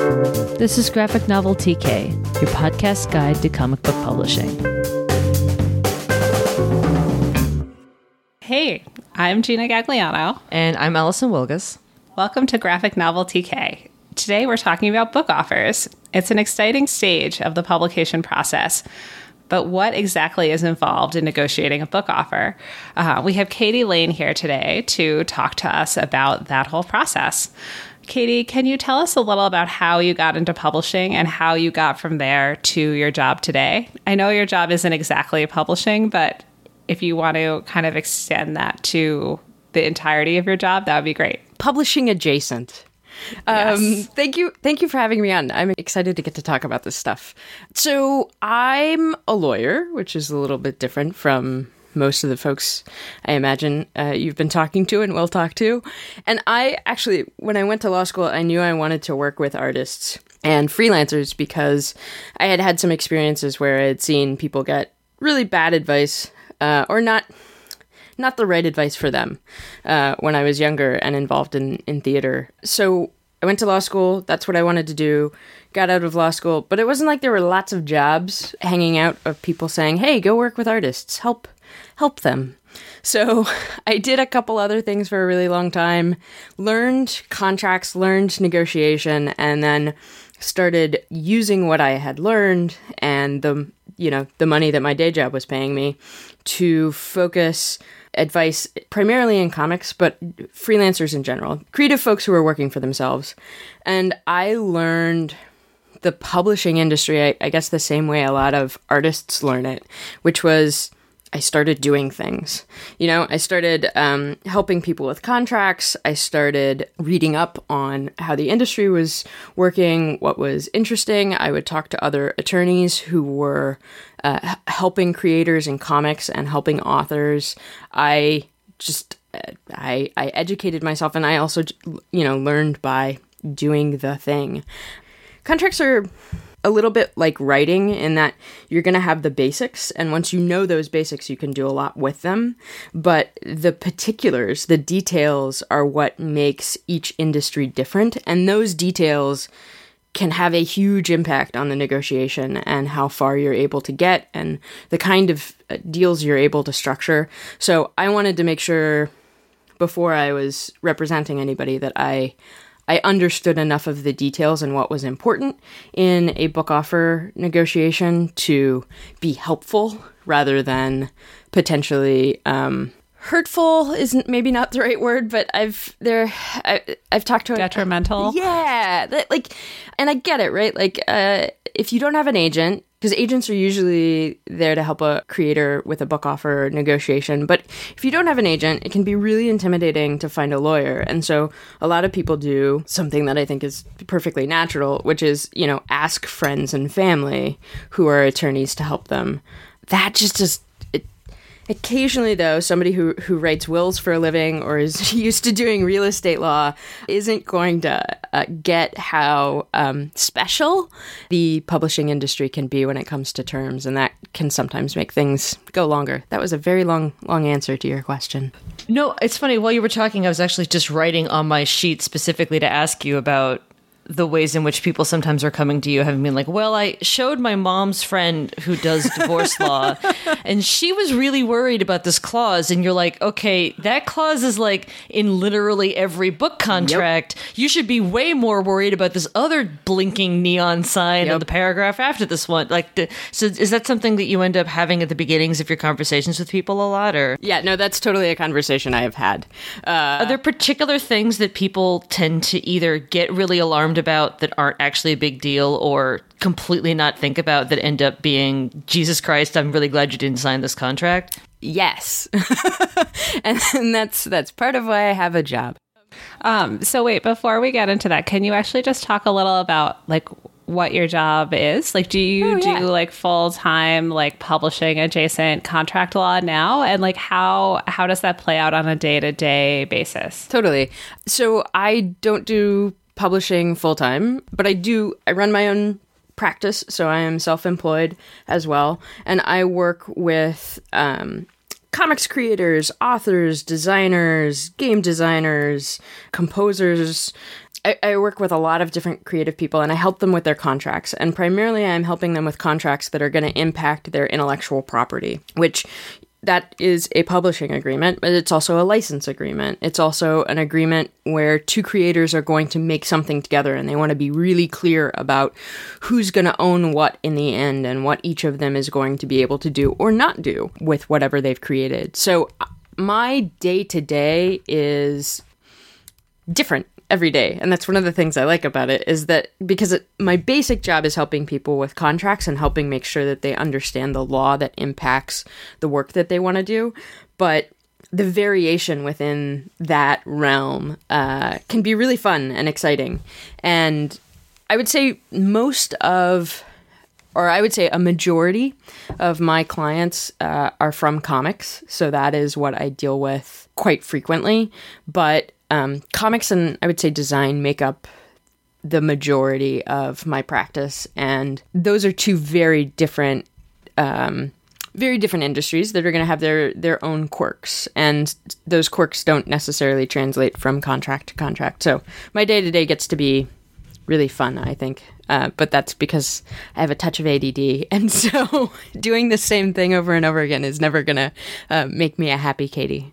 This is Graphic Novel TK, your podcast guide to comic book publishing. Hey, I'm Gina Gagliano. And I'm Alison Wilgus. Welcome to Graphic Novel TK. Today we're talking about book offers. It's an exciting stage of the publication process. But what exactly is involved in negotiating a book offer? Uh, we have Katie Lane here today to talk to us about that whole process. Katie, can you tell us a little about how you got into publishing and how you got from there to your job today? I know your job isn't exactly publishing, but if you want to kind of extend that to the entirety of your job, that would be great. Publishing adjacent. Um, Yes. thank you, thank you for having me on. I'm excited to get to talk about this stuff. So I'm a lawyer, which is a little bit different from most of the folks I imagine uh, you've been talking to and will talk to. And I actually, when I went to law school, I knew I wanted to work with artists and freelancers because I had had some experiences where I had seen people get really bad advice uh, or not not the right advice for them uh, when I was younger and involved in, in theater. So I went to law school. That's what I wanted to do. Got out of law school, but it wasn't like there were lots of jobs hanging out of people saying, "Hey, go work with artists. Help, help them." So I did a couple other things for a really long time. Learned contracts, learned negotiation, and then started using what I had learned and the you know the money that my day job was paying me to focus advice primarily in comics but freelancers in general creative folks who are working for themselves and i learned the publishing industry I, I guess the same way a lot of artists learn it which was I started doing things. You know, I started um, helping people with contracts. I started reading up on how the industry was working, what was interesting. I would talk to other attorneys who were uh, helping creators in comics and helping authors. I just uh, I I educated myself, and I also you know learned by doing the thing. Contracts are a little bit like writing in that you're going to have the basics and once you know those basics you can do a lot with them. But the particulars the details are what makes each industry different and those details can have a huge impact on the negotiation and how far you're able to get and the kind of uh, deals you're able to structure. So i wanted to make sure before i was representing anybody that i I understood enough of the details and what was important in a book offer negotiation to be helpful rather than potentially um, hurtful. Isn't maybe not the right word, but I've there I, I've talked to a Detrimental? Yeah, that, like, and I get it, right? Like, uh, if you don't have an agent, because agents are usually there to help a creator with a book offer negotiation. But if you don't have an agent, it can be really intimidating to find a lawyer. And so a lot of people do something that I think is perfectly natural, which is, you know, ask friends and family who are attorneys to help them. That just is. Occasionally, though, somebody who, who writes wills for a living or is used to doing real estate law isn't going to uh, get how um, special the publishing industry can be when it comes to terms, and that can sometimes make things go longer. That was a very long, long answer to your question. No, it's funny. While you were talking, I was actually just writing on my sheet specifically to ask you about the ways in which people sometimes are coming to you having been like, well, I showed my mom's friend who does divorce law, and she was really worried about this clause. And you're like, okay, that clause is like in literally every book contract. You should be way more worried about this other blinking neon sign in Yep. the paragraph after this one. Like, the, so is that something that you end up having at the beginnings of your conversations with people a lot, or? Yeah, no, that's totally a conversation I have had. Uh, Are there particular things that people tend to either get really alarmed about that aren't actually a big deal or completely not think about that end up being Jesus Christ, I'm really glad you didn't sign this contract? yes, and, and that's that's part of why I have a job. Um, so wait, before we get into that, can you actually just talk a little about like what your job is? Like, do you Oh, yeah. do like full time like publishing adjacent contract law now, and like how how does that play out on a day to day basis? Totally. So I don't do publishing full time, but I do. I run my own practice, so I am self employed as well, and I work with. Um, Comics creators, authors, designers, game designers, composers, I, I work with a lot of different creative people and I help them with their contracts. And primarily, I'm helping them with contracts that are going to impact their intellectual property, which that is a publishing agreement, but it's also a license agreement. It's also an agreement where two creators are going to make something together and they want to be really clear about who's going to own what in the end and what each of them is going to be able to do or not do with whatever they've created. So, uh, my day to day is different every day and that's one of the things i like about it is that because it, my basic job is helping people with contracts and helping make sure that they understand the law that impacts the work that they want to do but the variation within that realm uh, can be really fun and exciting and i would say most of or I would say a majority of my clients uh, are from comics. So that is what I deal with quite frequently. But um, comics and I would say design make up the majority of my practice, and those are two very different, um, very different industries that are going to have their their own quirks, and those quirks don't necessarily translate from contract to contract. So my day to day gets to be really fun, I think. Uh, but that's because I have a touch of ADD, and so doing the same thing over and over again is never gonna uh, make me a happy Katie.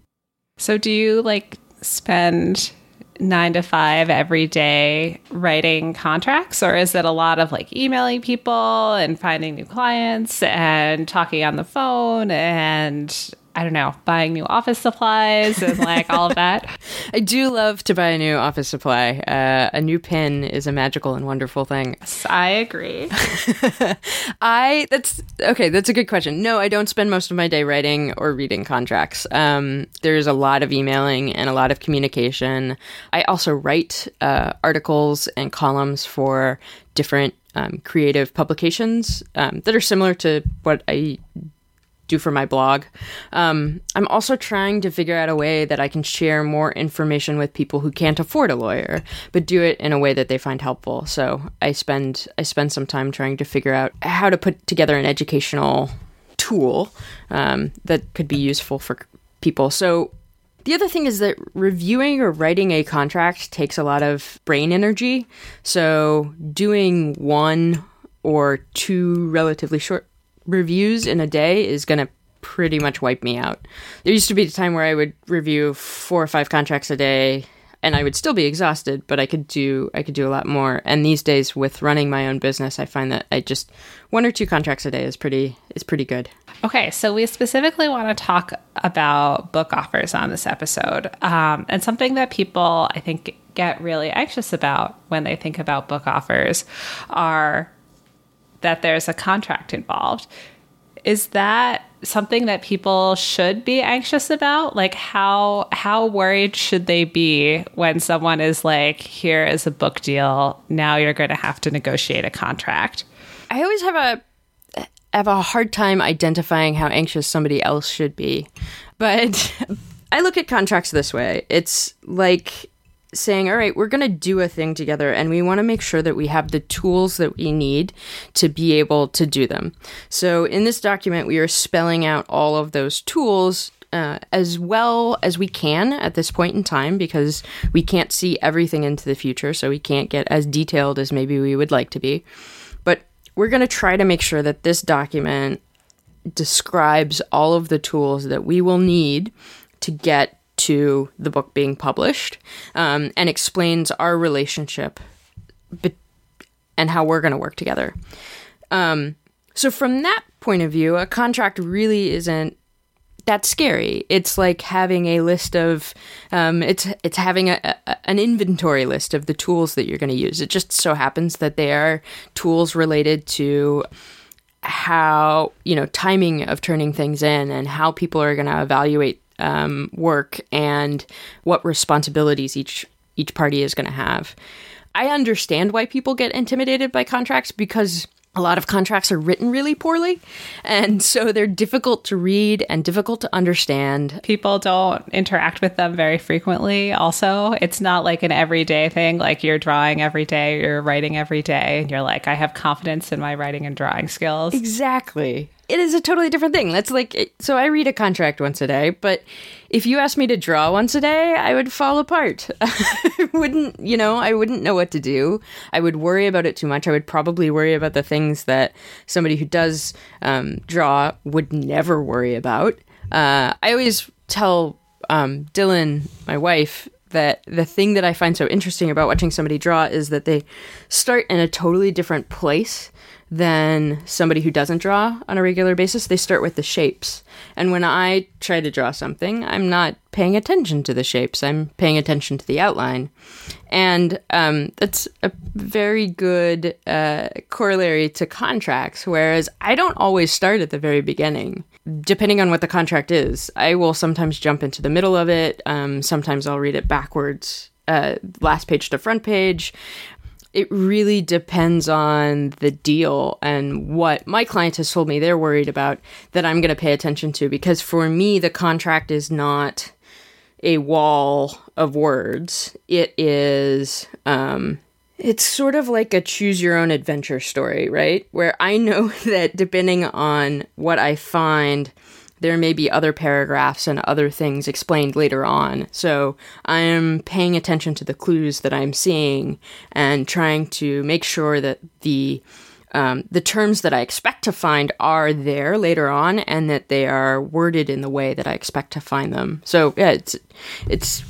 So, do you like spend nine to five every day writing contracts, or is it a lot of like emailing people and finding new clients and talking on the phone and I don't know, buying new office supplies and like all of that. I do love to buy a new office supply. Uh, a new pen is a magical and wonderful thing. Yes, I agree. I that's okay. That's a good question. No, I don't spend most of my day writing or reading contracts. Um, there's a lot of emailing and a lot of communication. I also write uh, articles and columns for different um, creative publications um, that are similar to what I do for my blog. Um, I'm also trying to figure out a way that I can share more information with people who can't afford a lawyer, but do it in a way that they find helpful. So I spend I spend some time trying to figure out how to put together an educational tool um, that could be useful for people. So the other thing is that reviewing or writing a contract takes a lot of brain energy. So doing one or two relatively short reviews in a day is going to pretty much wipe me out. There used to be a time where I would review four or five contracts a day and I would still be exhausted, but I could do I could do a lot more. And these days with running my own business, I find that I just one or two contracts a day is pretty is pretty good. Okay, so we specifically want to talk about book offers on this episode, um, and something that people I think get really anxious about when they think about book offers are that there's a contract involved. Is that something that people should be anxious about? Like how how worried should they be when someone is like, here is a book deal, now you're going to have to negotiate a contract? I always have a have a hard time identifying how anxious somebody else should be. But I look at contracts this way. It's like saying, all right, we're going to do a thing together and we want to make sure that we have the tools that we need to be able to do them. So in this document, we are spelling out all of those tools uh, as well as we can at this point in time because we can't see everything into the future. So we can't get as detailed as maybe we would like to be. But we're going to try to make sure that this document describes all of the tools that we will need to get to the book being published um, and explains our relationship be- and how we're going to work together. Um, so, from that point of view, a contract really isn't that scary. It's like having a list of, um, it's it's having a, a, an inventory list of the tools that you're going to use. It just so happens that they are tools related to how you know timing of turning things in and how people are going to evaluate um, work and what responsibilities each each party is going to have. I understand why people get intimidated by contracts because a lot of contracts are written really poorly and so they're difficult to read and difficult to understand. People don't interact with them very frequently. Also it's not like an everyday thing like you're drawing every day you're writing every day and you're like i have confidence in my writing and drawing skills. Exactly it is a totally different thing. That's like so I read a contract once a day, but if you asked me to draw once a day, I would fall apart. I wouldn't, you know, I wouldn't know what to do. I would worry about it too much. I would probably worry about the things that somebody who does um, draw would never worry about. Uh, I always tell um, Dylan, my wife, that the thing that I find so interesting about watching somebody draw is that they start in a totally different place than somebody who doesn't draw on a regular basis. They start with the shapes. And when I try to draw something, I'm not paying attention to the shapes, I'm paying attention to the outline. And um, that's a very good uh, corollary to contracts, whereas I don't always start at the very beginning. Depending on what the contract is, I will sometimes jump into the middle of it. Um, sometimes I'll read it backwards uh, last page to front page it really depends on the deal and what my client has told me they're worried about that I'm going to pay attention to because for me the contract is not a wall of words. It is um it's sort of like a choose your own adventure story right? Where I know that depending on what I find there may be other paragraphs and other things explained later on. So I am paying attention to the clues that I'm seeing and trying to make sure that the um, the terms that I expect to find are there later on, and that they are worded in the way that I expect to find them. So yeah, it's it's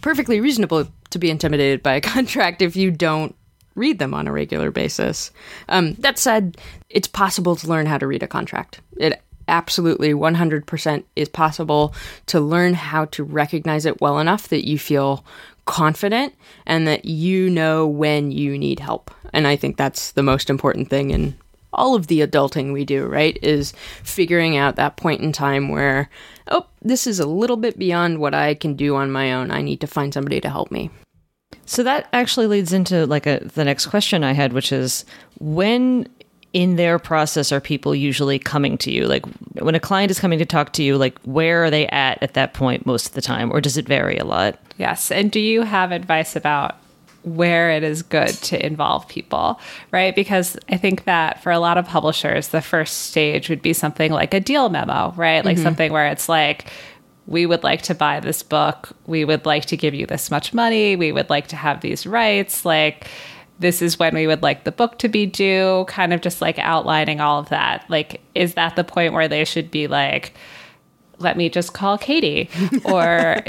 perfectly reasonable to be intimidated by a contract if you don't read them on a regular basis. Um, that said, it's possible to learn how to read a contract. It absolutely 100% is possible to learn how to recognize it well enough that you feel confident and that you know when you need help. And I think that's the most important thing in all of the adulting we do, right? Is figuring out that point in time where, oh, this is a little bit beyond what I can do on my own. I need to find somebody to help me. So that actually leads into like a the next question I had, which is when in their process are people usually coming to you? Like when a client is coming to talk to you, like where are they at at that point most of the time, or does it vary a lot? Yes. And do you have advice about where it is good to involve people, right? Because I think that for a lot of publishers, the first stage would be something like a deal memo, right? Like mm-hmm. something where it's like, we would like to buy this book. We would like to give you this much money. We would like to have these rights. Like, this is when we would like the book to be due, kind of just like outlining all of that. Like, is that the point where they should be like, let me just call Katie? or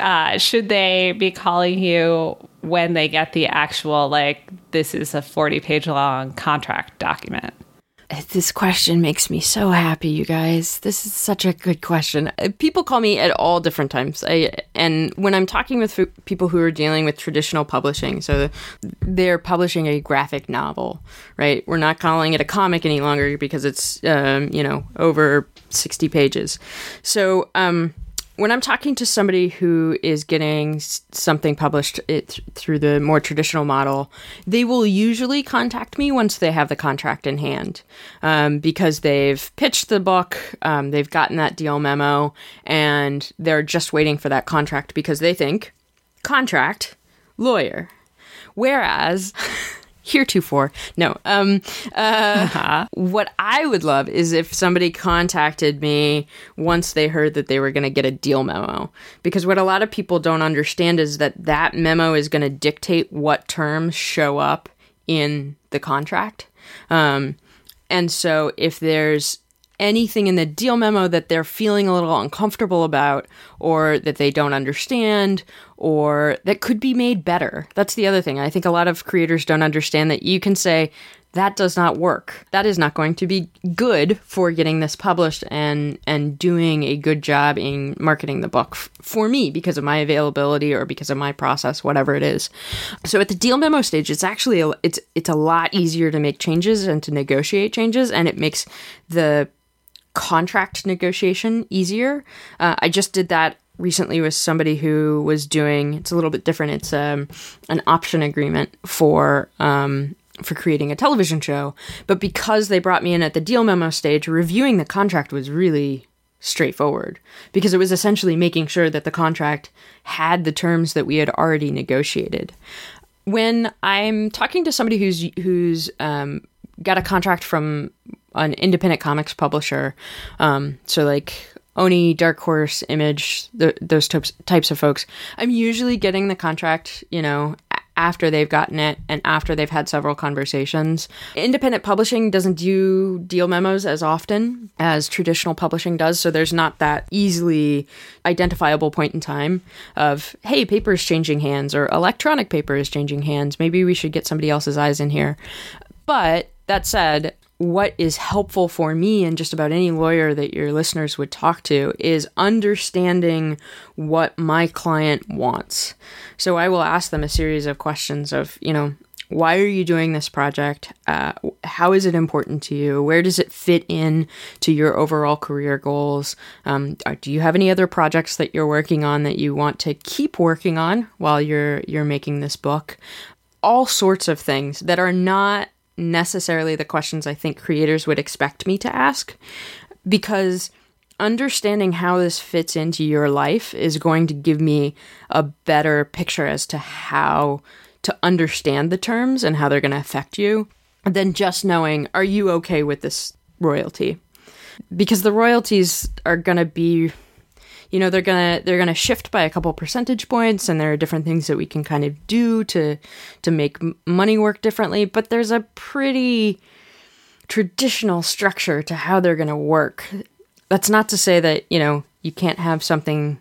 uh, should they be calling you when they get the actual, like, this is a 40 page long contract document? This question makes me so happy, you guys. This is such a good question. Uh, people call me at all different times. I, and when I'm talking with f- people who are dealing with traditional publishing, so they're publishing a graphic novel, right? We're not calling it a comic any longer because it's, um, you know, over 60 pages. So, um, when I'm talking to somebody who is getting something published it, through the more traditional model, they will usually contact me once they have the contract in hand um, because they've pitched the book, um, they've gotten that deal memo, and they're just waiting for that contract because they think contract, lawyer. Whereas heretofore. No. Um, uh, uh-huh. What I would love is if somebody contacted me once they heard that they were going to get a deal memo. Because what a lot of people don't understand is that that memo is going to dictate what terms show up in the contract. Um, and so if there's anything in the deal memo that they're feeling a little uncomfortable about or that they don't understand or that could be made better. That's the other thing. I think a lot of creators don't understand that you can say, that does not work. That is not going to be good for getting this published and and doing a good job in marketing the book f- for me because of my availability or because of my process, whatever it is. So at the deal memo stage, it's actually a, it's it's a lot easier to make changes and to negotiate changes, and it makes the contract negotiation easier. Uh, I just did that recently with somebody who was doing it's a little bit different. It's um, an option agreement for um, for creating a television show, but because they brought me in at the deal memo stage, reviewing the contract was really straightforward because it was essentially making sure that the contract had the terms that we had already negotiated. When I'm talking to somebody who's who's um, got a contract from an independent comics publisher. Um, so like Oni, Dark Horse, Image, the, those types types of folks. I'm usually getting the contract, you know, after they've gotten it and after they've had several conversations. Independent publishing doesn't do deal memos as often as traditional publishing does, so there's not that easily identifiable point in time of, hey, paper is changing hands or electronic paper is changing hands. Maybe we should get somebody else's eyes in here. But that said, what is helpful for me and just about any lawyer that your listeners would talk to is understanding what my client wants. So I will ask them a series of questions of, you know, why are you doing this project? Uh, how is it important to you? Where does it fit in to your overall career goals? Um, do you have any other projects that you're working on that you want to keep working on while you're you're making this book? All sorts of things that are not necessarily the questions I think creators would expect me to ask because understanding how this fits into your life is going to give me a better picture as to how to understand the terms and how they're going to affect you than just knowing are you okay with this royalty? Because the royalties are going to be you know they're gonna they're gonna shift by a couple percentage points and there are different things that we can kind of do to to make money work differently. But there's a pretty traditional structure to how they're gonna work. That's not to say that you know you can't have something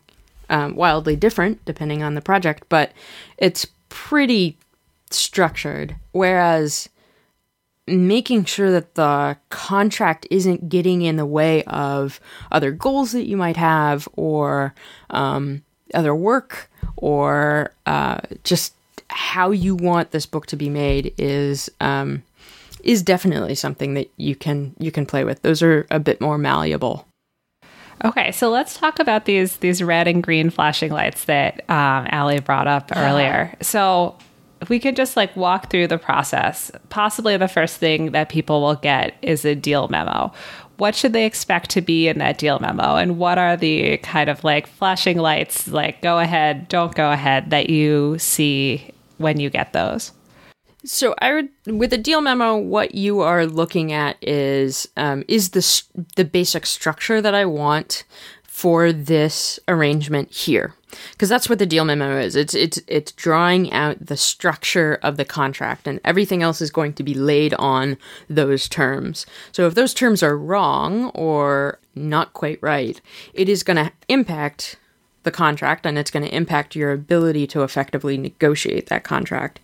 um, wildly different depending on the project but it's pretty structured. Whereas making sure that the contract isn't getting in the way of other goals that you might have or um, other work or uh, just how you want this book to be made is um, is definitely something that you can you can play with. Those are a bit more malleable. Okay, so let's talk about these these red and green flashing lights that um, Allie brought up earlier. So if we could just like walk through the process, possibly the first thing that people will get is a deal memo. What should they expect to be in that deal memo? And what are the kind of like flashing lights, like go ahead, don't go ahead, that you see when you get those? So I would, with a deal memo, what you are looking at is um, is the the basic structure that I want for this arrangement here because that's what the deal memo is. It's it's it's drawing out the structure of the contract and everything else is going to be laid on those terms. So if those terms are wrong or not quite right it is going to impact the contract and it's going to impact your ability to effectively negotiate that contract.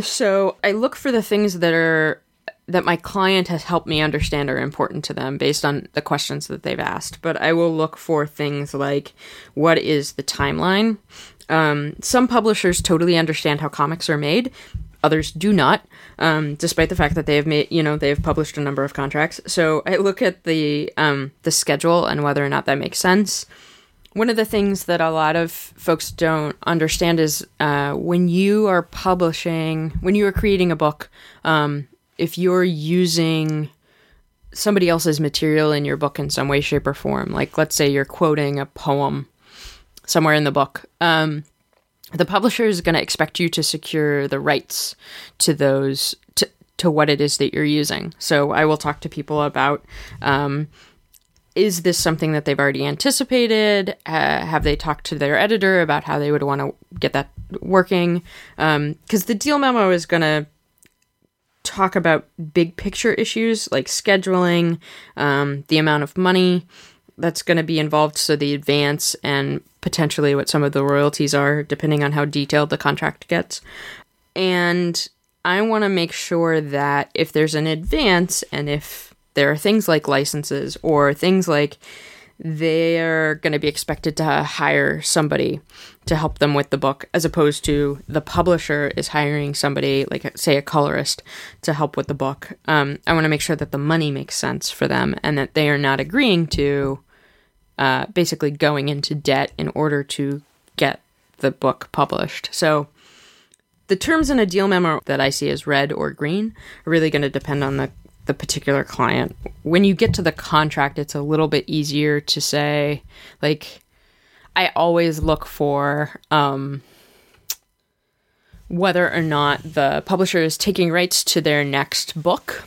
So i look for the things that are that my client has helped me understand are important to them based on the questions that they've asked. But I will look for things like what is the timeline? Um, some publishers totally understand how comics are made. Others do not, um, despite the fact that they have made, you know, they have published a number of contracts. So I look at the um, the schedule and whether or not that makes sense. One of the things that a lot of folks don't understand is uh, when you are publishing, when you are creating a book, um, if you're using somebody else's material in your book in some way, shape, or form, like let's say you're quoting a poem somewhere in the book, um, the publisher is going to expect you to secure the rights to those to, to what it is that you're using. So I will talk to people about. Um, is this something that they've already anticipated? Uh, have they talked to their editor about how they would want to get that working? Because um, the deal memo is going to talk about big picture issues like scheduling, um, the amount of money that's going to be involved, so the advance and potentially what some of the royalties are, depending on how detailed the contract gets. And I want to make sure that if there's an advance and if there are things like licenses or things like they're going to be expected to hire somebody to help them with the book as opposed to the publisher is hiring somebody like say a colorist to help with the book um, i want to make sure that the money makes sense for them and that they are not agreeing to uh, basically going into debt in order to get the book published so the terms in a deal memo that i see as red or green are really going to depend on the the particular client. When you get to the contract, it's a little bit easier to say, like, I always look for um, whether or not the publisher is taking rights to their next book.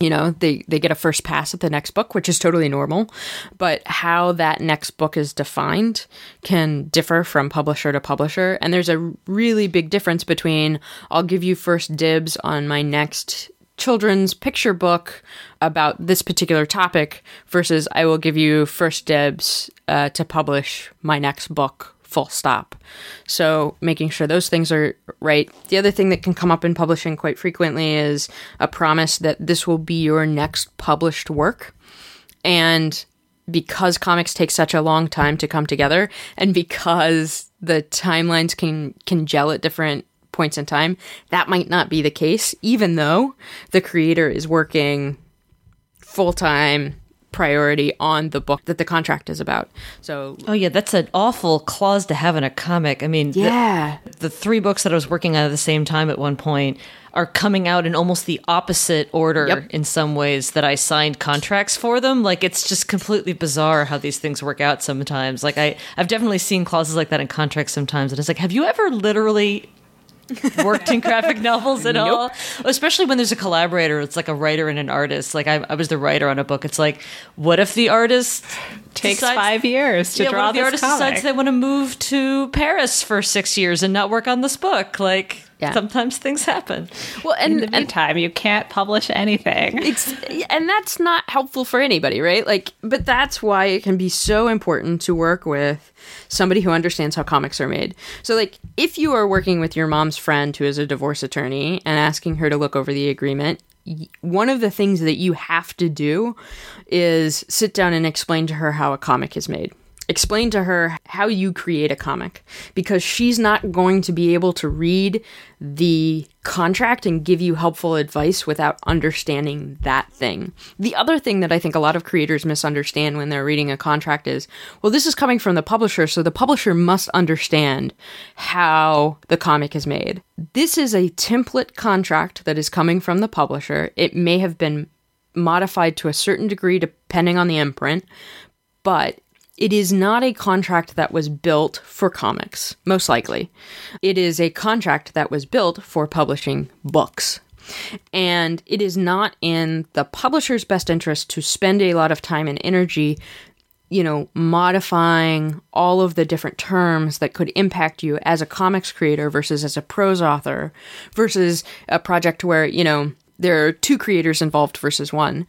you know they they get a first pass at the next book which is totally normal but how that next book is defined can differ from publisher to publisher and there's a really big difference between i'll give you first dibs on my next children's picture book about this particular topic versus i will give you first dibs uh, to publish my next book full stop. So making sure those things are right. The other thing that can come up in publishing quite frequently is a promise that this will be your next published work. And because comics take such a long time to come together and because the timelines can can gel at different points in time, that might not be the case even though the creator is working full time priority on the book that the contract is about. So, oh yeah, that's an awful clause to have in a comic. I mean, yeah, the, the three books that I was working on at the same time at one point are coming out in almost the opposite order Yep. in some ways that I signed contracts for them. Like it's just completely bizarre how these things work out sometimes. Like I, I've definitely seen clauses like that in contracts sometimes, and it's like, have you ever literally worked in graphic novels at all? Especially when there's a collaborator, it's like a writer and an artist. Like I, I was the writer on a book. It's like, what if the artist Takes decides- five years to yeah, draw what if the artist comic. decides they want to move to Paris for six years and not work on this book? Like Yeah. sometimes things happen. well, in and the and meantime, you can't publish anything. and that's not helpful for anybody, right? Like, but that's why it can be so important to work with somebody who understands how comics are made. So, like, if you are working with your mom's friend who is a divorce attorney and asking her to look over the agreement, one of the things that you have to do is sit down and explain to her how a comic is made. Explain to her how you create a comic because she's not going to be able to read the contract and give you helpful advice without understanding that thing. The other thing that I think a lot of creators misunderstand when they're reading a contract is well, this is coming from the publisher, so the publisher must understand how the comic is made. This is a template contract that is coming from the publisher. It may have been modified to a certain degree depending on the imprint, but it is not a contract that was built for comics, most likely. It is a contract that was built for publishing books. And it is not in the publisher's best interest to spend a lot of time and energy, you know, modifying all of the different terms that could impact you as a comics creator versus as a prose author versus a project where, you know, there are two creators involved versus one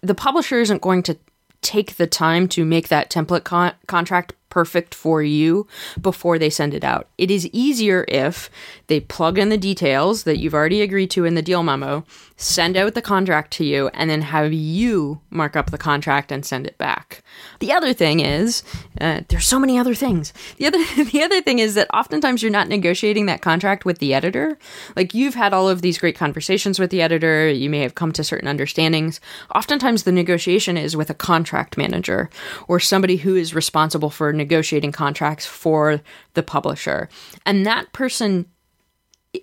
the publisher isn't going to take the time to make that template con- contract perfect for you before they send it out. It is easier if they plug in the details that you've already agreed to in the deal memo, send out the contract to you, and then have you mark up the contract and send it back. The other thing is, uh, there's so many other things. The other the other thing is that oftentimes you're not negotiating that contract with the editor. Like you've had all of these great conversations with the editor, you may have come to certain understandings. Oftentimes the negotiation is with a contract manager or somebody who is responsible for negotiating contracts for the publisher. And that person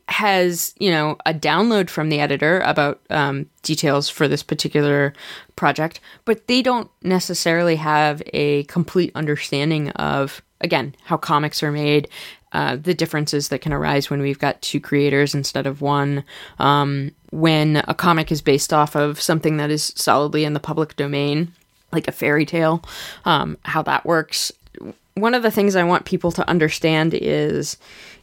has you know a download from the editor about um, details for this particular project but they don't necessarily have a complete understanding of again how comics are made uh, the differences that can arise when we've got two creators instead of one um, when a comic is based off of something that is solidly in the public domain like a fairy tale um, how that works one of the things I want people to understand is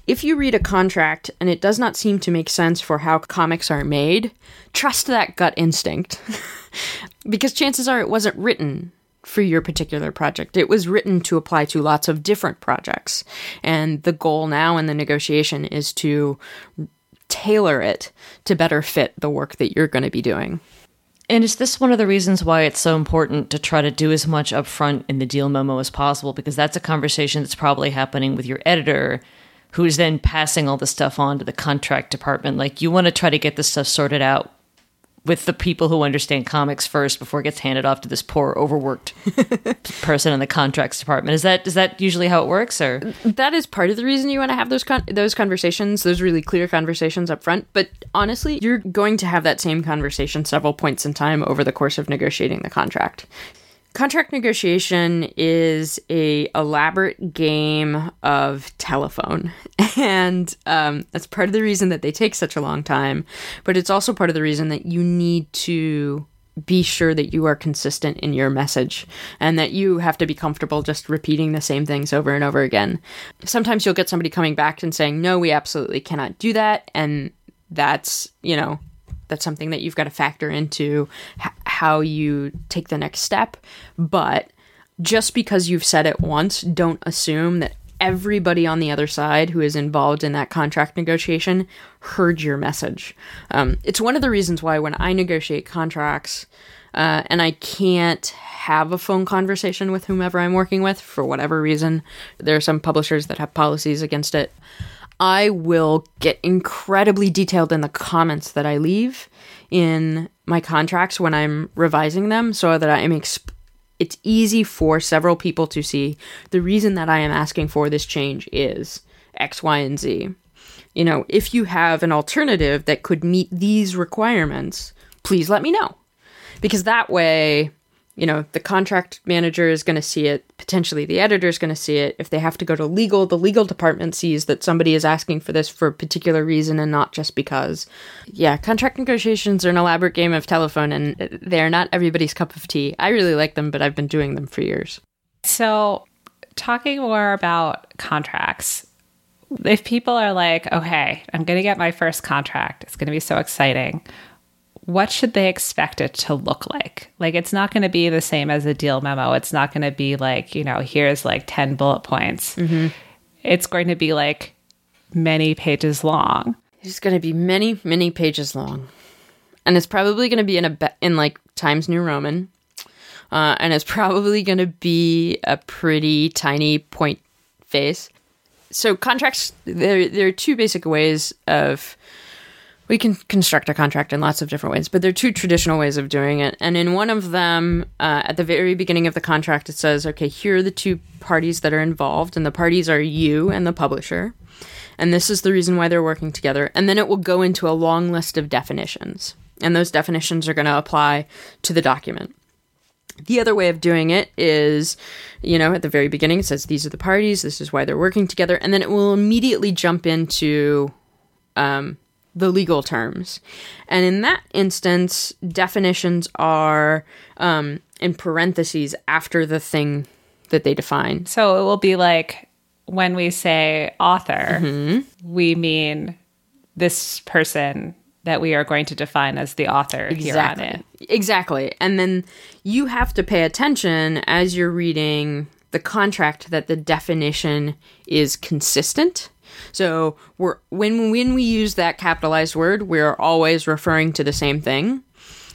if you read a contract and it does not seem to make sense for how comics are made, trust that gut instinct. because chances are it wasn't written for your particular project. It was written to apply to lots of different projects. And the goal now in the negotiation is to tailor it to better fit the work that you're going to be doing. And is this one of the reasons why it's so important to try to do as much upfront in the deal memo as possible? Because that's a conversation that's probably happening with your editor, who is then passing all the stuff on to the contract department. Like you want to try to get this stuff sorted out with the people who understand comics first before it gets handed off to this poor overworked person in the contracts department. Is that is that usually how it works or that is part of the reason you want to have those con- those conversations, those really clear conversations up front. But honestly, you're going to have that same conversation several points in time over the course of negotiating the contract. Contract negotiation is a elaborate game of telephone, and um, that's part of the reason that they take such a long time. But it's also part of the reason that you need to be sure that you are consistent in your message and that you have to be comfortable just repeating the same things over and over again. Sometimes you'll get somebody coming back and saying, "No, we absolutely cannot do that," and that's you know that's something that you've got to factor into h- how you take the next step. But just because you've said it once, don't assume that everybody on the other side who is involved in that contract negotiation heard your message. Um, it's one of the reasons why when I negotiate contracts uh, and I can't have a phone conversation with whomever I'm working with for whatever reason, there are some publishers that have policies against it. I will get incredibly detailed in the comments that I leave in my contracts when I'm revising them so that I'm exp- it's easy for several people to see the reason that I am asking for this change is X, Y, and Z. You know, if you have an alternative that could meet these requirements, please let me know. Because that way, you know, the contract manager is going to see it, potentially the editor is going to see it. If they have to go to legal, the legal department sees that somebody is asking for this for a particular reason and not just because. Yeah, contract negotiations are an elaborate game of telephone and they're not everybody's cup of tea. I really like them, but I've been doing them for years. So, talking more about contracts, if people are like, okay, I'm going to get my first contract, it's going to be so exciting what should they expect it to look like? Like, it's not going to be the same as a deal memo. It's not going to be like, you know, here's like 10 bullet points. Mm-hmm. It's going to be like many pages long. It's going to be many, many pages long. And it's probably going to be in a, be- in like Times New Roman. Uh, and it's probably going to be a pretty tiny point face. So contracts, there, there are two basic ways of we can construct a contract in lots of different ways, but there are two traditional ways of doing it. And in one of them, uh, at the very beginning of the contract, it says, okay, here are the two parties that are involved, and the parties are you and the publisher. And this is the reason why they're working together. And then it will go into a long list of definitions. And those definitions are going to apply to the document. The other way of doing it is, you know, at the very beginning, it says these are the parties, this is why they're working together, and then it will immediately jump into um, the legal terms. And in that instance, definitions are um, in parentheses after the thing that they define. So it will be like when we say author, mm-hmm. we mean this person that we are going to define as the author exactly. here on it. Exactly. And then you have to pay attention as you're reading the contract that the definition is consistent so we're when when we use that capitalized word, we're always referring to the same thing.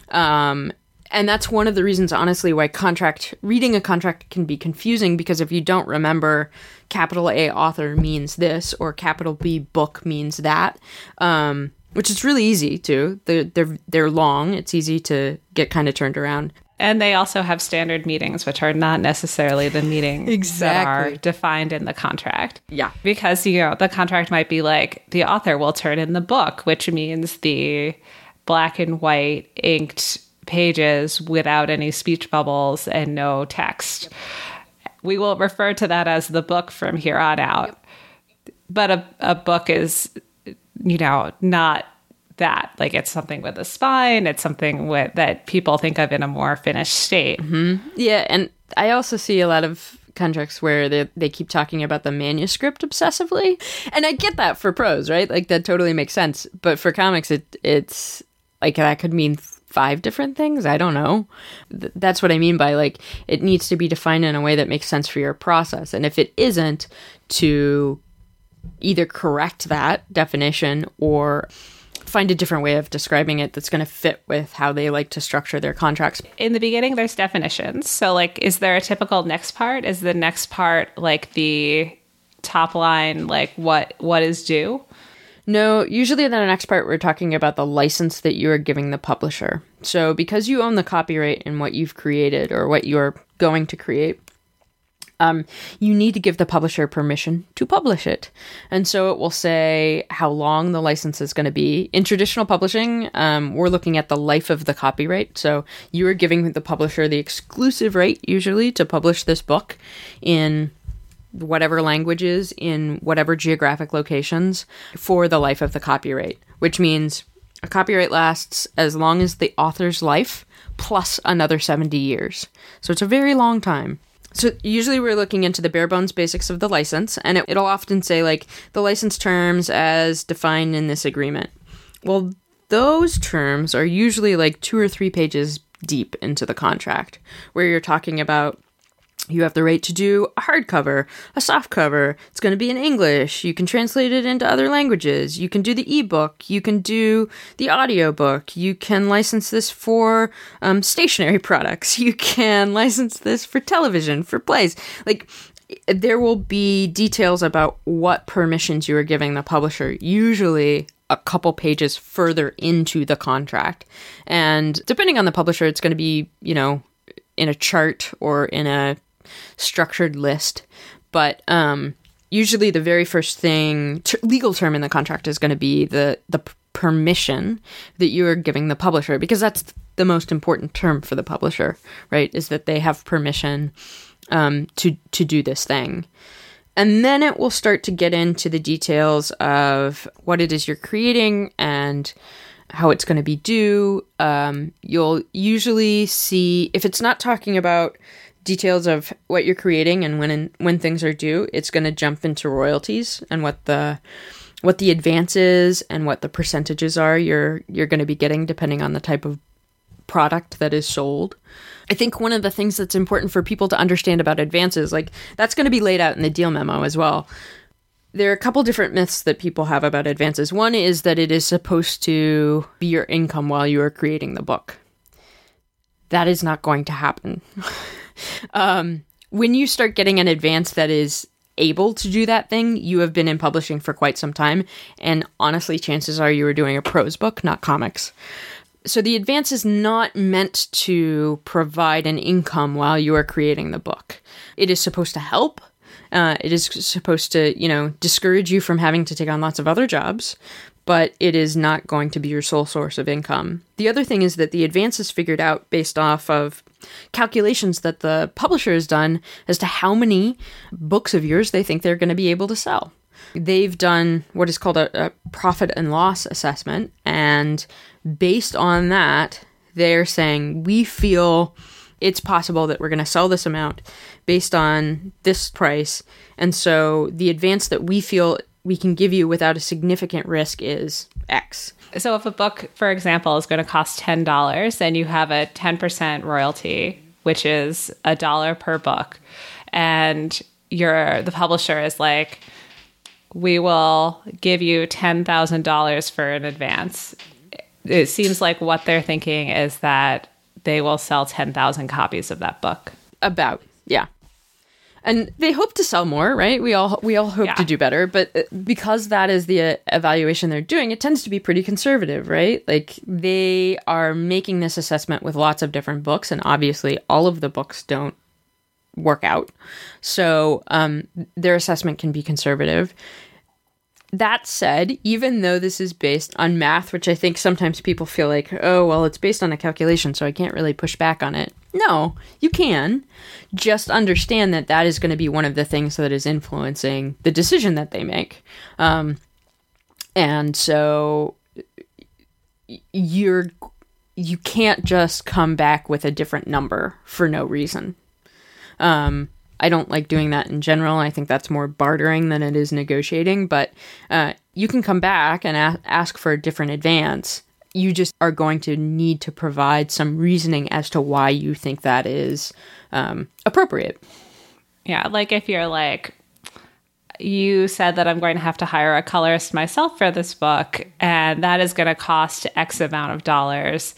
Um, and that's one of the reasons, honestly, why contract reading a contract can be confusing because if you don't remember capital A author means this or capital B book means that, um, which is really easy to. They're they're they're long. It's easy to get kind of turned around. And they also have standard meetings, which are not necessarily the meetings exactly. that are defined in the contract. Yeah. Because, you know, the contract might be like the author will turn in the book, which means the black and white inked pages without any speech bubbles and no text. We will refer to that as the book from here on out. But a, a book is, you know, not that like it's something with a spine it's something with that people think of in a more finished state. Mm-hmm. yeah and i also see a lot of contracts where they, they keep talking about the manuscript obsessively. And i get that for prose right? Like that totally makes sense. But for comics it it's like that could mean five different things? I don't know. Th- that's what i mean by like it needs to be defined in a way that makes sense for your process. And if it isn't to either correct that definition or find a different way of describing it that's going to fit with how they like to structure their contracts. In the beginning, there's definitions. So, like, is there a typical next part? Is the next part like the top line, like what what is due? No, usually in the next part, we're talking about the license that you are giving the publisher. So, because you own the copyright in what you've created or what you're going to create, um, you need to give the publisher permission to publish it. And so it will say how long the license is going to be. In traditional publishing, um, we're looking at the life of the copyright. So you are giving the publisher the exclusive right, usually, to publish this book in whatever languages, in whatever geographic locations for the life of the copyright, which means a copyright lasts as long as the author's life plus another 70 years. So it's a very long time. So usually we're looking into the bare bones basics of the license, and it, it'll often say like the license terms as defined in this agreement. Well, those terms are usually like two or three pages deep into the contract, where you're talking about you have the right to do a hardcover, a soft cover. It's going to be in English. You can translate it into other languages. You can do the ebook. You can do the audiobook. You can license this for um, stationery products. You can license this for television, for plays. Like, there will be details about what permissions you are giving the publisher, usually a couple pages further into the contract. And depending on the publisher, it's going to be, you know, in a chart or in a structured list. But um, usually, the very first thing legal term in the contract is going to be the the permission that you are giving the publisher, because that's the most important term for the publisher, right? Is that they have permission um, to to do this thing. And then it will start to get into the details of what it is you're creating and how it's going to be due. Um, you'll usually see, if it's not talking about details of what you're creating and when when things are due, it's going to jump into royalties and what the what the advances and what the percentages are you're you're going to be getting depending on the type of product that is sold. I think one of the things that's important for people to understand about advances, like that's going to be laid out in the deal memo as well. There are a couple different myths that people have about advances. One is that it is supposed to be your income while you are creating the book. That is not going to happen. um, when you start getting an advance that is able to do that thing, you have been in publishing for quite some time. And honestly, chances are you were doing a prose book, not comics. So the advance is not meant to provide an income while you are creating the book. It is supposed to help. Uh, it is supposed to, you know, discourage you from having to take on lots of other jobs, but it is not going to be your sole source of income. The other thing is that the advance is figured out based off of calculations that the publisher has done as to how many books of yours they think they're going to be able to sell. They've done what is called a, a profit and loss assessment, and based on that, they're saying we feel it's possible that we're going to sell this amount based on this price. And so the advance that we feel we can give you without a significant risk is X. So if a book, for example, is going to cost $10 and you have a 10% royalty, which is a dollar per book, and your the publisher is like, we will give you $10,000 for an advance. It seems like what they're thinking is that they will sell 10,000 copies of that book. About, yeah and they hope to sell more, right? We all we all hope yeah. to do better, but uh, because that is the uh, evaluation they're doing, it tends to be pretty conservative, right? Like they are making this assessment with lots of different books, and obviously all of the books don't work out, so um, their assessment can be conservative. That said, even though this is based on math, which I think sometimes people feel like, oh, well, it's based on a calculation, so I can't really push back on it. No, you can. Just understand that that is going to be one of the things that is influencing the decision that they make. Um, and so you're you can't just come back with a different number for no reason. Um, I don't like doing that in general. I think that's more bartering than it is negotiating. But uh, you can come back and a- ask for a different advance you just are going to need to provide some reasoning as to why you think that is um, appropriate. Yeah, like if you're like, you said that I'm going to have to hire a colorist myself for this book, and that is going to cost X amount of dollars,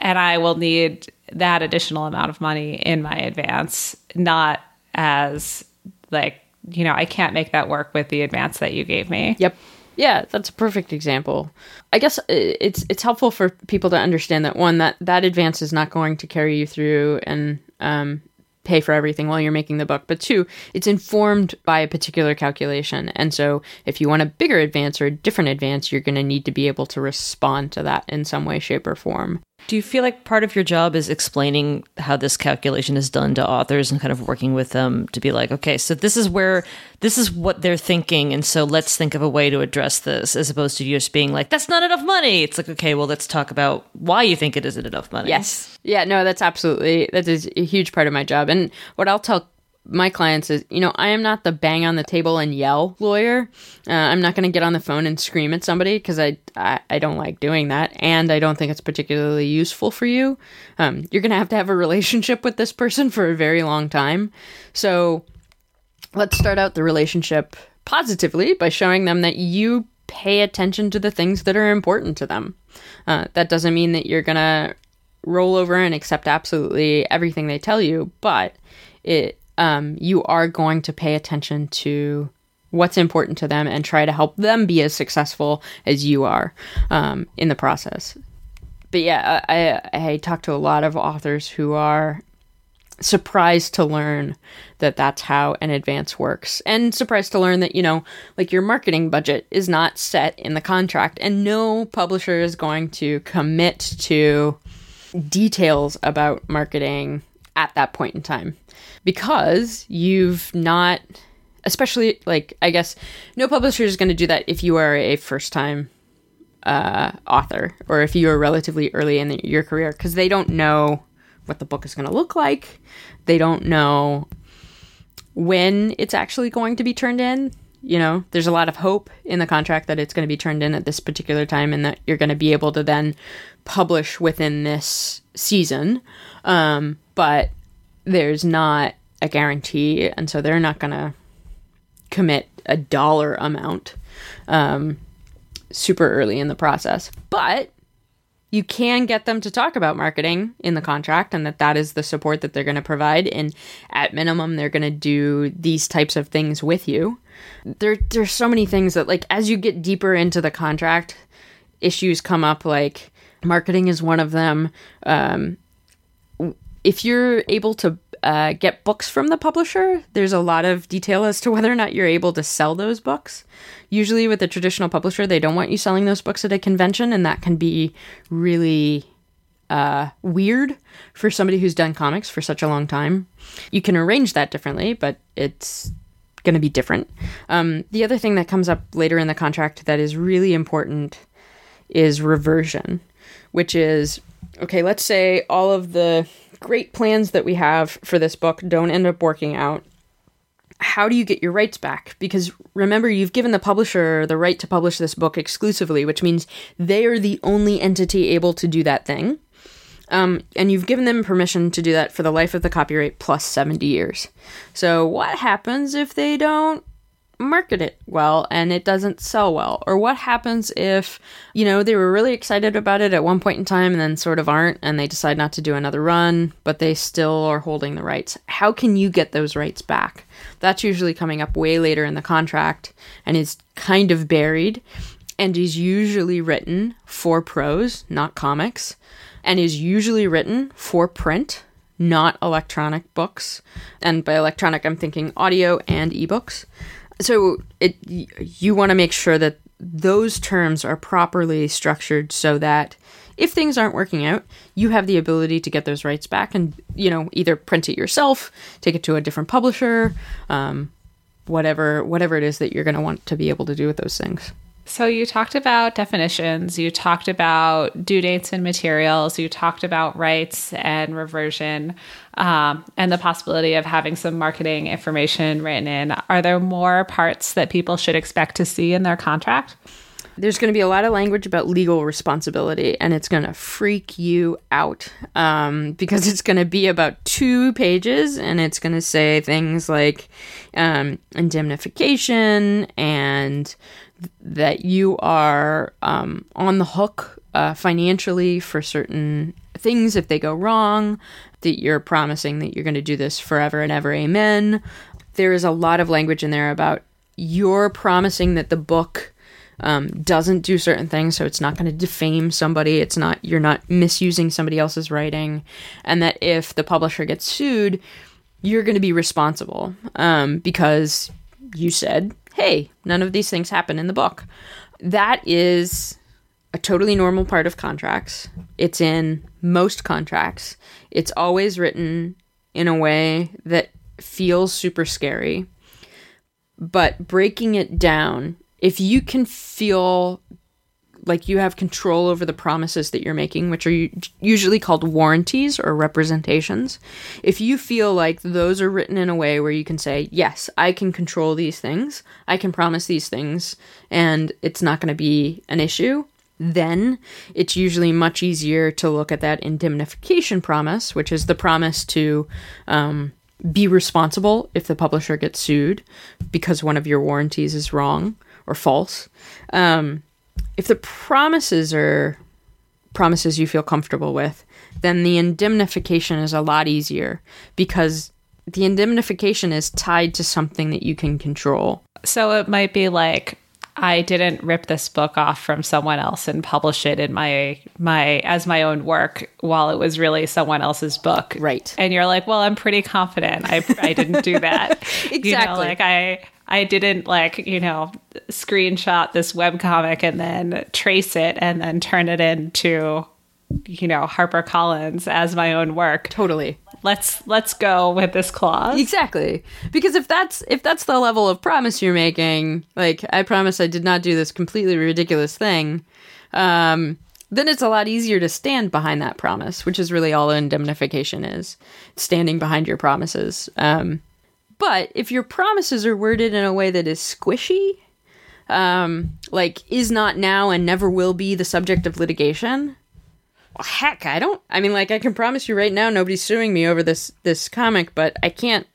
and I will need that additional amount of money in my advance, not as like, you know, I can't make that work with the advance that you gave me. Yep. Yeah, that's a perfect example. I guess uh, it's it's helpful for people to understand that one that that advance is not going to carry you through and um, pay for everything while you're making the book, but two, it's informed by a particular calculation. And so if you want a bigger advance or a different advance, you're going to need to be able to respond to that in some way, shape, or form. Do you feel like part of your job is explaining how this calculation is done to authors and kind of working with them to be like, okay, so this is where this is what they're thinking, and so let's think of a way to address this, as opposed to just being like, that's not enough money. It's like, okay, well, let's talk about why you think it isn't enough money. Yes. Yeah, no, that's absolutely that is a huge part of my job. And what I'll tell my clients is, you know, I am not the bang on the table and yell lawyer. Uh, I'm not going to get on the phone and scream at somebody because I, I, I don't like doing that, and I don't think it's particularly useful for you. Um, you're going to have to have a relationship with this person for a very long time. So let's start out the relationship positively by showing them that you pay attention to the things that are important to them. Uh, that doesn't mean that you're going to roll over and accept absolutely everything they tell you, but it um, you are going to pay attention to what's important to them and try to help them be as successful as you are um, in the process. But yeah, I, I talk to a lot of authors who are surprised to learn that that's how an advance works and surprised to learn that you know like your marketing budget is not set in the contract and no publisher is going to commit to details about marketing at that point in time because you've not especially like i guess no publisher is going to do that if you are a first time uh, author or if you are relatively early in the, your career because they don't know what the book is going to look like. They don't know when it's actually going to be turned in. You know there's a lot of hope in the contract that it's going to be turned in at this particular time and that you're going to be able to then publish within this season. Um, but there's not a guarantee, and so they're not to commit a dollar amount um, super early in the process. But you can get them to talk about marketing in the contract and that that is the support that they're going to provide and at minimum they're going to do these types of things with you there there's so many things that like as you get deeper into the contract issues come up like marketing is one of them um, if you're able to uh, get books from the publisher, there's a lot of detail as to whether or not you're able to sell those books. Usually, with a traditional publisher, they don't want you selling those books at a convention, and that can be really uh, weird for somebody who's done comics for such a long time. You can arrange that differently, but it's going to be different. Um, the other thing that comes up later in the contract that is really important is reversion, which is okay, let's say all of the great plans that we have for this book don't end up working out, how do you get your rights back? Because remember, you've given the publisher the right to publish this book exclusively, which means they are the only entity able to do that thing. Um, and you've given them permission to do that for the life of the copyright plus 70 years. So, what happens if they don't market it well and it doesn't sell well? Or what happens if, you know, they were really excited about it at one point in time and then sort of aren't and they decide not to do another run, but they still are holding the rights? How can you get those rights back? That's usually coming up way later in the contract and is kind of buried and is usually written for prose, not comics, and is usually written for print not electronic books. And by electronic, I'm thinking audio and ebooks so it you want to make sure that those terms are properly structured so that if things aren't working out, you have the ability to get those rights back and you know either print it yourself, take it to a different publisher, um, whatever whatever it is that you're going to want to be able to do with those things. So you talked about definitions, you talked about due dates and materials, you talked about rights and reversion, um, and the possibility of having some marketing information written in. Are there more parts that people should expect to see in their contract? There's going to be a lot of language about legal responsibility, and it's going to freak you out um, because it's going to be about two pages, and it's going to say things like um, indemnification and that you are um, on the hook uh, financially for certain things if they go wrong, that you're promising that you're going to do this forever and ever, amen. There is a lot of language in there about you're promising that the book um, doesn't do certain things, so it's not going to defame somebody. It's not you're not misusing somebody else's writing, and that if the publisher gets sued, you're going to be responsible um, because you said, hey, none of these things happen in the book. That is a totally normal part of contracts. It's in most contracts. It's always written in a way that feels super scary. But breaking it down, if you can feel like you have control over the promises that you're making, which are usually called warranties or representations. If you feel like those are written in a way where you can say, Yes, I can control these things, I can promise these things, and it's not going to be an issue, then it's usually much easier to look at that indemnification promise, which is the promise to um, be responsible if the publisher gets sued because one of your warranties is wrong or false. Um, if the promises are promises you feel comfortable with, then the indemnification is a lot easier because the indemnification is tied to something that you can control. So it might be like I didn't rip this book off from someone else and publish it in my my as my own work while it was really someone else's book. Right. And you're like, "Well, I'm pretty confident I I didn't do that." exactly. You know, like I I didn't like, you know, screenshot this web comic and then trace it and then turn it into, you know, Harper Collins as my own work. Totally. Let's let's go with this clause. Exactly. Because if that's if that's the level of promise you're making, like I promise I did not do this completely ridiculous thing, um, then it's a lot easier to stand behind that promise, which is really all indemnification is. Standing behind your promises. Um, but if your promises are worded in a way that is squishy, um, like is not now and never will be the subject of litigation, well, heck, I don't. I mean, like I can promise you right now, nobody's suing me over this this comic, but I can't.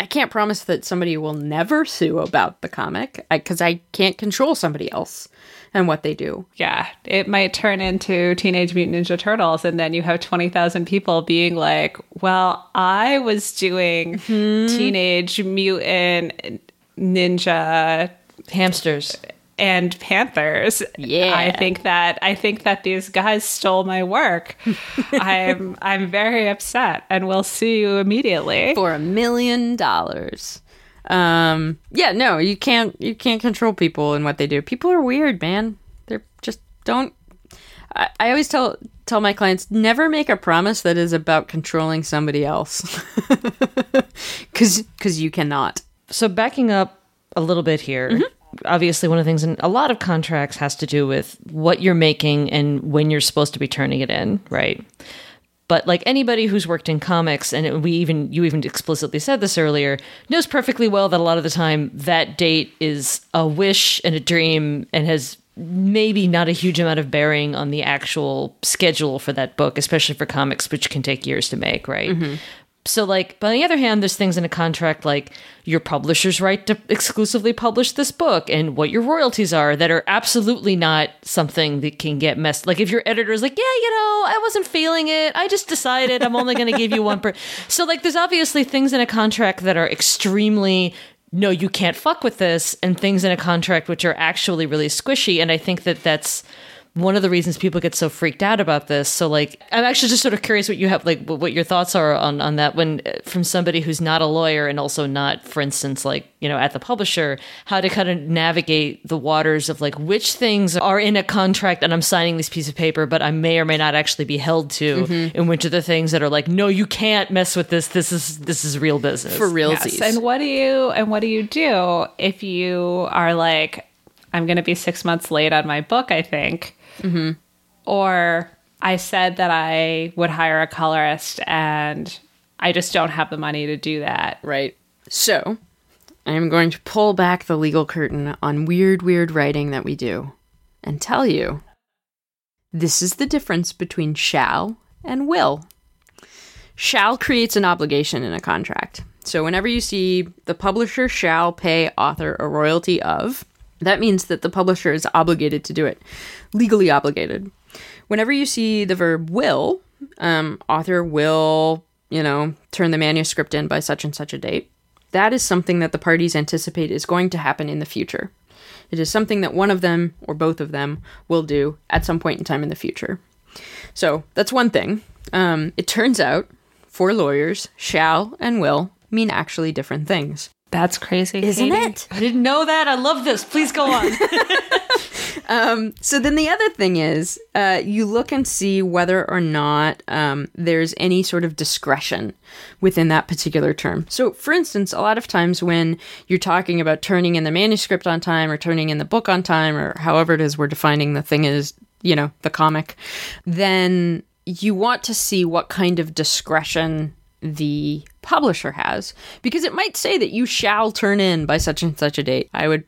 I can't promise that somebody will never sue about the comic because I, I can't control somebody else and what they do. Yeah, it might turn into Teenage Mutant Ninja Turtles, and then you have 20,000 people being like, well, I was doing mm-hmm. Teenage Mutant Ninja hamsters and panthers. Yeah. I think that I think that these guys stole my work. I'm I'm very upset and we'll see you immediately. For a million dollars. Um, yeah, no, you can't you can't control people and what they do. People are weird, man. They're just don't. I, I always tell tell my clients never make a promise that is about controlling somebody else, because because you cannot. So backing up a little bit here. Mm-hmm obviously one of the things in a lot of contracts has to do with what you're making and when you're supposed to be turning it in, right? But like anybody who's worked in comics, and we even you even explicitly said this earlier, knows perfectly well that a lot of the time that date is a wish and a dream, and has maybe not a huge amount of bearing on the actual schedule for that book, especially for comics, which can take years to make, right? Mm-hmm. So, like, but on the other hand, there's things in a contract like your publisher's right to exclusively publish this book and what your royalties are that are absolutely not something that can get messed. Like, if your editor is like, yeah, you know, I wasn't feeling it, I just decided I'm only going to give you one per. So, like, there's obviously things in a contract that are extremely no, you can't fuck with this, and things in a contract which are actually really squishy. And I think that that's one of the reasons people get so freaked out about this. So like I'm actually just sort of curious what you have like what your thoughts are on on that when uh, from somebody who's not a lawyer and also not for instance like, you know, at the publisher, how to kind of navigate the waters of like which things are in a contract and I'm signing this piece of paper but I may or may not actually be held to mm-hmm. and which are the things that are like no, you can't mess with this. This is this is real business. For realsies. Yes. And what do you and what do you do if you are like I'm going to be 6 months late on my book, I think Mm-hmm. Or I said that I would hire a colorist and I just don't have the money to do that. Right. So I'm going to pull back the legal curtain on weird, weird writing that we do and tell you this is the difference between shall and will. Shall creates an obligation in a contract. So whenever you see the publisher shall pay author a royalty of, that means that the publisher is obligated to do it, legally obligated. Whenever you see the verb will, um, author will, you know, turn the manuscript in by such and such a date, that is something that the parties anticipate is going to happen in the future. It is something that one of them or both of them will do at some point in time in the future. So that's one thing. Um, it turns out for lawyers, shall and will mean actually different things. That's crazy. Isn't Katie. it? I didn't know that. I love this. Please go on. So then the other thing is, uh, you look and see whether or not um, there's any sort of discretion within that particular term. So, for instance, a lot of times when you're talking about turning in the manuscript on time or turning in the book on time or however it is we're defining the thing is, you know, the comic, then you want to see what kind of discretion the publisher has because it might say that you shall turn in by such and such a date. I would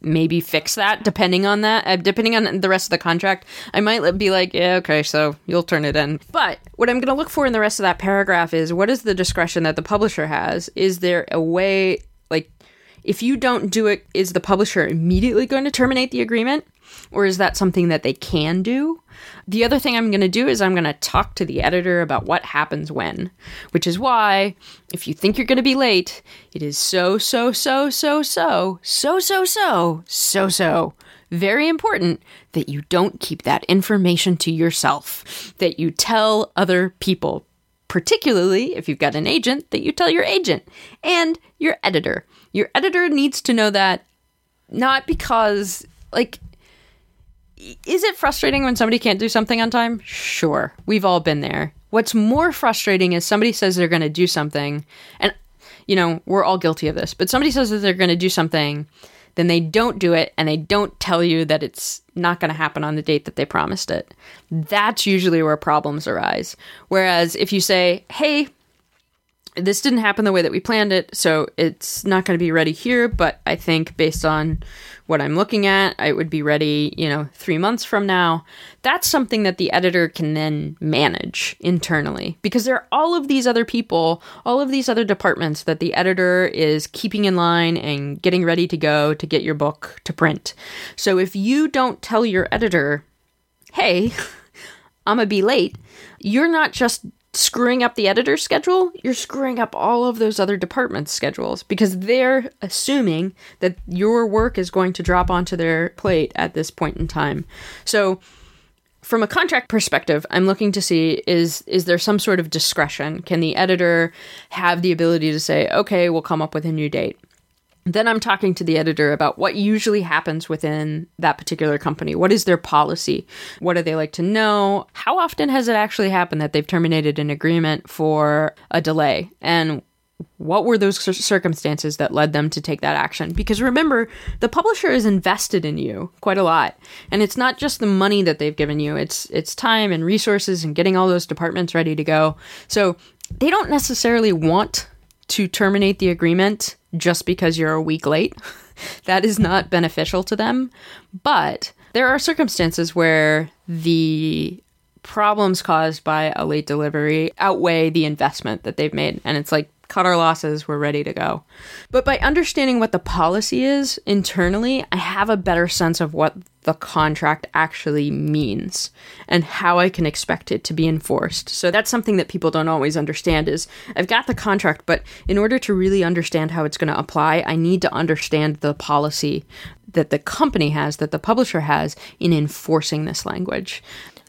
maybe fix that depending on that uh, depending on the rest of the contract. I might be like yeah okay so you'll turn it in. But what i'm going to look for in the rest of that paragraph is what is the discretion that the publisher has? Is there a way like if you don't do it is the publisher immediately going to terminate the agreement or is that something that they can do? The other thing i'm going to do is i'm going to talk to the editor about what happens when which is why if you think you're going to be late it is so so so so so so so so so so very important that you don't keep that information to yourself that you tell other people particularly if you've got an agent that you tell your agent and your editor. Your editor needs to know that not because like is it frustrating when somebody can't do something on time? Sure. We've all been there. What's more frustrating is somebody says they're going to do something, and, you know, we're all guilty of this, but somebody says that they're going to do something, then they don't do it, and they don't tell you that it's not going to happen on the date that they promised it. That's usually where problems arise. Whereas if you say, hey, this didn't happen the way that we planned it, so it's not going to be ready here. But I think based on what I'm looking at, it would be ready, you know, three months from now. That's something that the editor can then manage internally because there are all of these other people, all of these other departments that the editor is keeping in line and getting ready to go to get your book to print. So if you don't tell your editor, hey, I'm gonna be late, you're not just screwing up the editor's schedule, you're screwing up all of those other departments' schedules because they're assuming that your work is going to drop onto their plate at this point in time. So, from a contract perspective, I'm looking to see is is there some sort of discretion? Can the editor have the ability to say, "Okay, we'll come up with a new date." Then I'm talking to the editor about what usually happens within that particular company. What is their policy? What do they like to know? How often has it actually happened that they've terminated an agreement for a delay? And what were those circumstances that led them to take that action? Because remember, the publisher is invested in you quite a lot, and it's not just the money that they've given you; it's it's time and resources and getting all those departments ready to go. So they don't necessarily want to terminate the agreement just because you're a week late. that is not beneficial to them. But there are circumstances where the problems caused by a late delivery outweigh the investment that they've made. And it's like, cut our losses, we're ready to go. But by understanding what the policy is internally, I have a better sense of what the contract actually means and how I can expect it to be enforced. So that's something that people don't always understand is I've got the contract, but in order to really understand how it's going to apply, I need to understand the policy that the company has, that the publisher has in enforcing this language.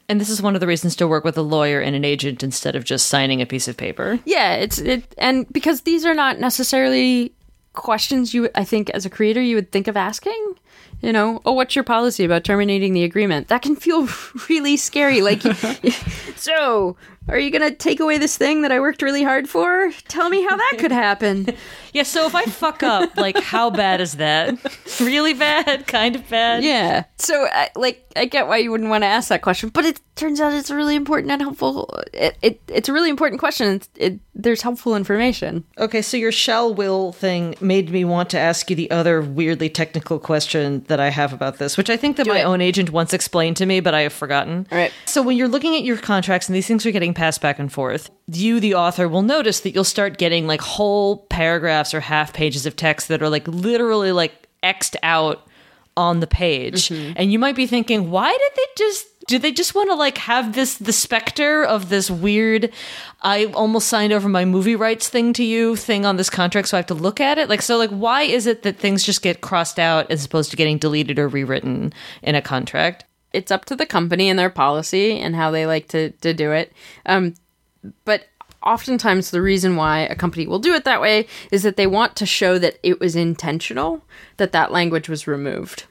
And this is one of the reasons to work with a lawyer and an agent instead of just signing a piece of paper. Yeah, it's it and because these are not necessarily questions you I think as a creator you would think of asking. You know, oh, what's your policy about terminating the agreement? That can feel really scary. Like, so are you going to take away this thing that I worked really hard for? Tell me how that could happen. Yeah, so if I fuck up, like, how bad is that? really bad? Kind of bad? Yeah. So, I like, I get why you wouldn't want to ask that question, but it turns out it's a really important and helpful. It, it it's a really important question. It's, it there's helpful information. Okay, so your shall will thing made me want to ask you the other weirdly technical question that I have about this, which I think that my it. own agent once explained to me, but I have forgotten. All right. So when you're looking at your contracts and these things are getting passed back and forth, you, the author, will notice that you'll start getting like whole paragraphs or half pages of text that are like literally like X'd out on the page. And you might be thinking, why did they just do they just want to like have this the specter of this weird I almost signed over my movie rights thing to you thing on this contract so I have to look at it? Like so like why is it that things just get crossed out as opposed to getting deleted or rewritten in a contract? it's up to the company and their policy and how they like to, to do it. Um, but oftentimes the reason why a company will do it that way is that they want to show that it was intentional that that language was removed.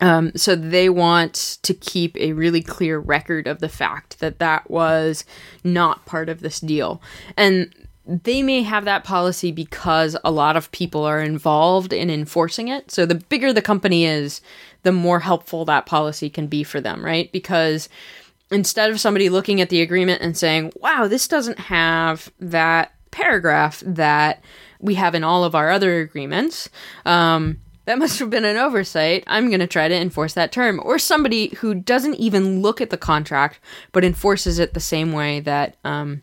Um, so they want to keep a really clear record of the fact that that was not part of this deal. And they may have that policy because a lot of people are involved in enforcing it. So the bigger the company is, the more helpful that policy can be for them, right? Because instead of somebody looking at the agreement and saying, wow, this doesn't have that paragraph that we have in all of our other agreements, um, that must have been an oversight. I'm going to try to enforce that term. Or somebody who doesn't even look at the contract, but enforces it the same way that um,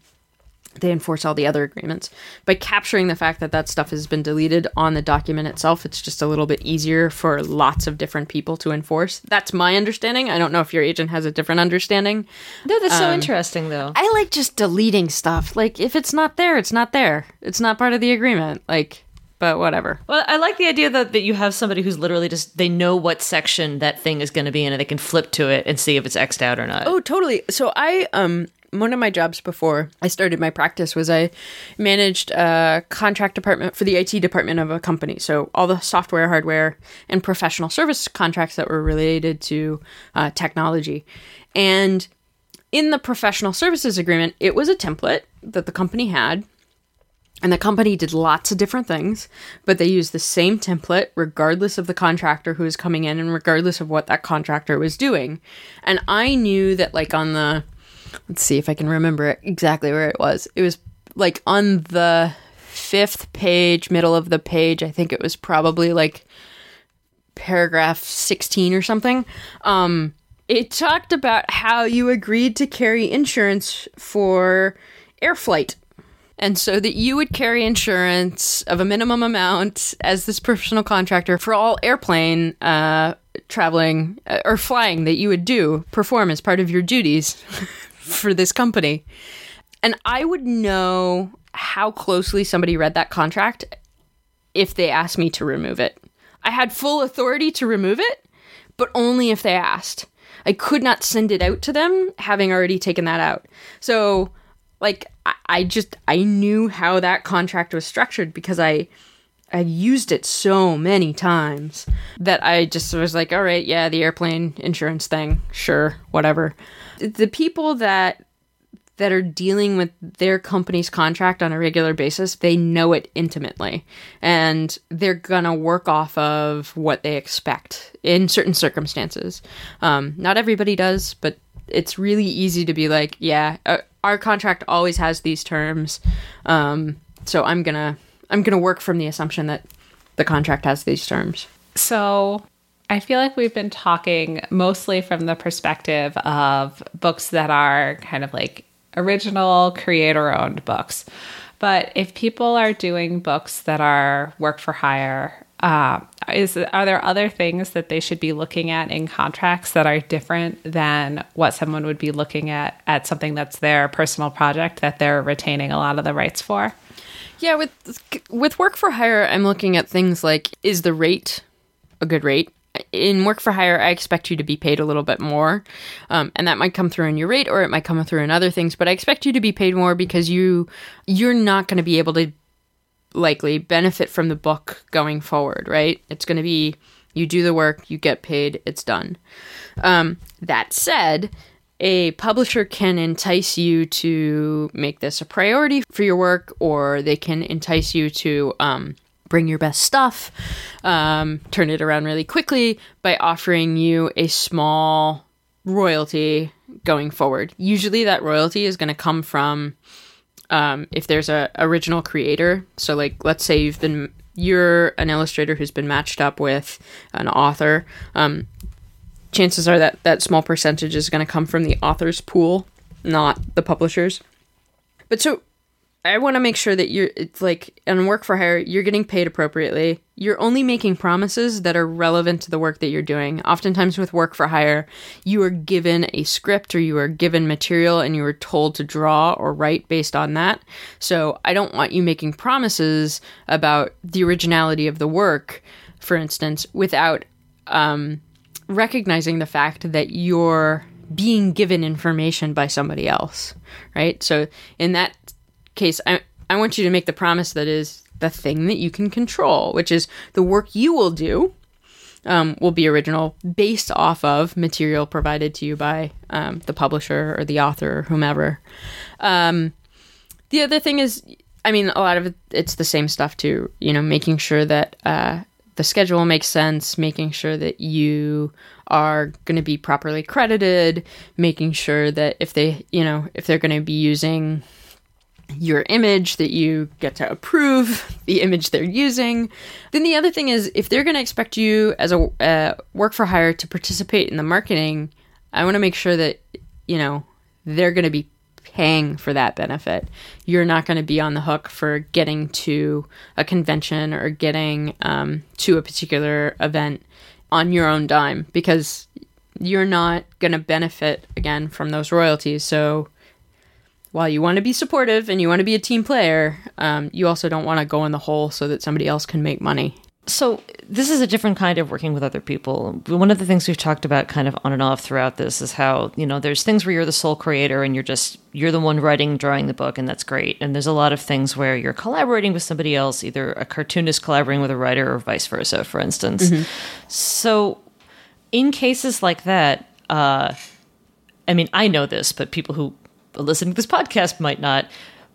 they enforce all the other agreements. By capturing the fact that that stuff has been deleted on the document itself, it's just a little bit easier for lots of different people to enforce. That's my understanding. I don't know if your agent has a different understanding. No, that's so interesting, though. I like just deleting stuff. Like, if it's not there, it's not there. It's not part of the agreement. Like, but whatever. Well, I like the idea that, that you have somebody who's literally just they know what section that thing is going to be in, and they can flip to it and see if it's xed out or not. Oh, totally. So I um one of my jobs before I started my practice was I managed a contract department for the IT department of a company. So all the software, hardware, and professional service contracts that were related to uh, technology. And in the professional services agreement, it was a template that the company had and the company did lots of different things, but they used the same template regardless of the contractor who was coming in and regardless of what that contractor was doing. And I knew that, like, on the, let's see if I can remember exactly where it was. It was like on the fifth page, middle of the page. I think it was probably like paragraph 16 or something. Um, it talked about how you agreed to carry insurance for air flight and so that you would carry insurance of a minimum amount as this professional contractor for all airplane uh, traveling uh, or flying that you would do perform as part of your duties for this company. And I would know how closely somebody read that contract if they asked me to remove it. I had full authority to remove it, but only if they asked. I could not send it out to them having already taken that out. So like I just I knew how that contract was structured because I I used it so many times that I just was like, all right, yeah, the airplane insurance thing, sure, whatever. The people that that are dealing with their company's contract on a regular basis, they know it intimately and they're gonna work off of what they expect in certain circumstances. Um, not everybody does, but it's really easy to be like, yeah, uh, our contract always has these terms, um, so I'm gonna I'm gonna work from the assumption that the contract has these terms. So I feel like we've been talking mostly from the perspective of books that are kind of like original creator owned books. But if people are doing books that are work for hire uh, is are there other things that they should be looking at in contracts that are different than what someone would be looking at at something that's their personal project that they're retaining a lot of the rights for? Yeah, with with work for hire, I'm looking at things like is the rate a good rate? In work for hire, I expect you to be paid a little bit more, um, and that might come through in your rate, or it might come through in other things. But I expect you to be paid more because you you're not going to be able to likely benefit from the book going forward, right? It's going to be you do the work, you get paid, it's done. Um, that said, a publisher can entice you to make this a priority for your work, or they can entice you to um, bring your best stuff, um, turn it around really quickly by offering you a small royalty going forward. Usually, that royalty is going to come from um, if there's a original creator. So like let's say you've been you're an illustrator who's been matched up with an author. Um, chances are that that small percentage is going to come from the author's pool, not the publisher's. But so I want to make sure that you're it's like on work for hire, you're getting paid appropriately. You're only making promises that are relevant to the work that you're doing. Oftentimes with work for hire, you are given a script or you are given material and you are told to draw or write based on that. So I don't want you making promises about the originality of the work, for instance, without um, recognizing the fact that you're being given information by somebody else, right? So in that case, I I want you to make the promise that is the thing that you can control, which is the work you will do um, will be original based off of material provided to you by um, the publisher or the author or whomever. Um, the other thing is, I mean, a lot of it, it's the same stuff too. You know, making sure that uh, the schedule makes sense, making sure that you are going to be properly credited, making sure that if they, you know, if they're going to be using your image that you get to approve the image they're using. Then the other thing is if they're going to expect you as a uh, work for hire to participate in the marketing, I want to make sure that you know they're going to be paying for that benefit. You're not going to be on the hook for getting to a convention or getting um, to a particular event on your own dime because you're not going to benefit again from those royalties. So while you want to be supportive and you want to be a team player, um, you also don't want to go in the hole so that somebody else can make money. So this is a different kind of working with other people. One of the things we've talked about kind of on and off throughout this is how, you know, there's things where you're the sole creator and you're just you're the one writing, drawing the book and that's great. And there's a lot of things where you're collaborating with somebody else, either a cartoonist collaborating with a writer or vice versa, for instance. Mm-hmm. So in cases like that, uh I mean, I know this, but people who listen to this podcast might not.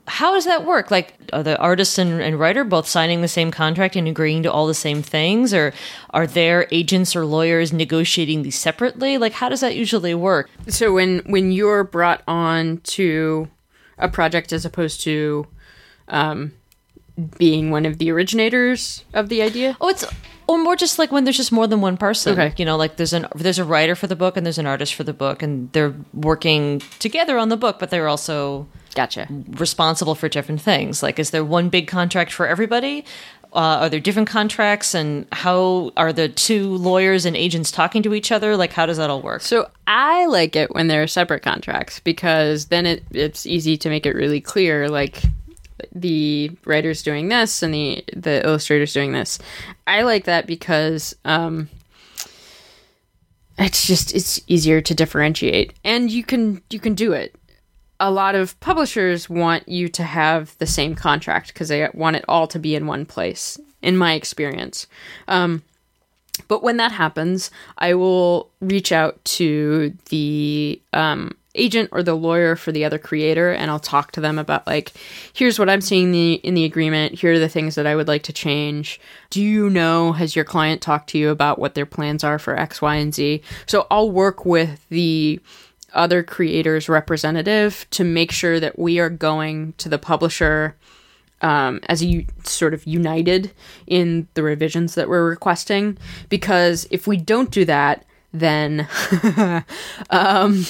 How does that work? Like, are the artist and, and, writer both signing the same contract and agreeing to all the same things, or are their agents or lawyers negotiating these separately? Like, how does that usually work? So when when you're brought on to a project as opposed to um, being one of the originators of the idea, oh, it's or more just like when there's just more than one person. Okay. You know, like there's an there's a writer for the book and there's an artist for the book and they're working together on the book, but they're also gotcha responsible for different things. Like, is there one big contract for everybody? Uh, are there different contracts and how are the two lawyers and agents talking to each other like how does that all work so i like it when there are separate contracts because then it, it's easy to make it really clear like the writer's doing this and the the illustrator's doing this. I like that because um, it's just it's easier to differentiate, and you can you can do it. A lot of publishers want you to have the same contract because they want it all to be in one place. In my experience, um, but when that happens, I will reach out to the um, agent or the lawyer for the other creator and I'll talk to them about like here's what I'm seeing the, in the agreement. Here are the things that I would like to change. Do you know has your client talked to you about what their plans are for X Y and Z? So I'll work with the other creators representative to make sure that we are going to the publisher um, as a sort of united in the revisions that we're requesting. Because if we don't do that then um,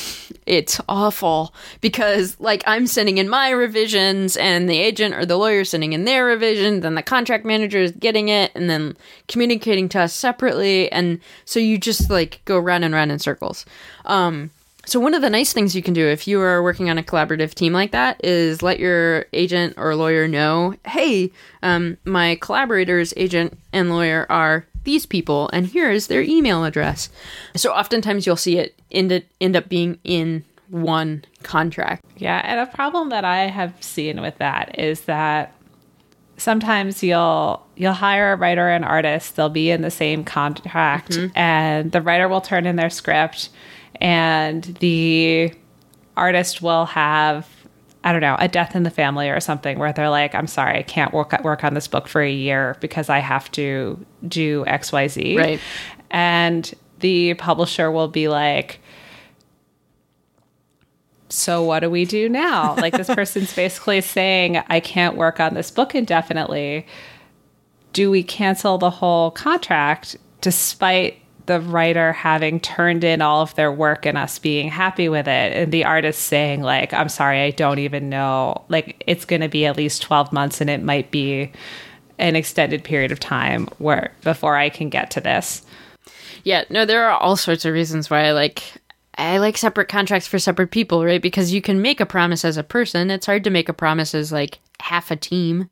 it's awful because like I'm sending in my revisions and the agent or the lawyer sending in their revision, then the contract manager is getting it and then communicating to us separately, and so you just like go round and round in circles. Um, so one of the nice things you can do if you are working on a collaborative team like that is let your agent or lawyer know, hey, um, my collaborators, agent and lawyer are these people, and here is their email address. So oftentimes you'll see it end, end up being in one contract. Yeah, and a problem that I have seen with that is that sometimes you'll you'll hire a writer and artist, they'll be in the same contract, mm-hmm. and the writer will turn in their script, and the artist will have I don't know, a death in the family or something where they're like, I'm sorry, I can't work work on this book for a year because I have to do XYZ. Right. And the publisher will be like, so what do we do now? Like this person's basically saying, I can't work on this book indefinitely. Do we cancel the whole contract despite the writer having turned in all of their work and us being happy with it and the artist saying like i'm sorry i don't even know like it's going to be at least 12 months and it might be an extended period of time where before i can get to this yeah no there are all sorts of reasons why i like I like separate contracts for separate people, right? Because you can make a promise as a person. It's hard to make a promise as like half a team.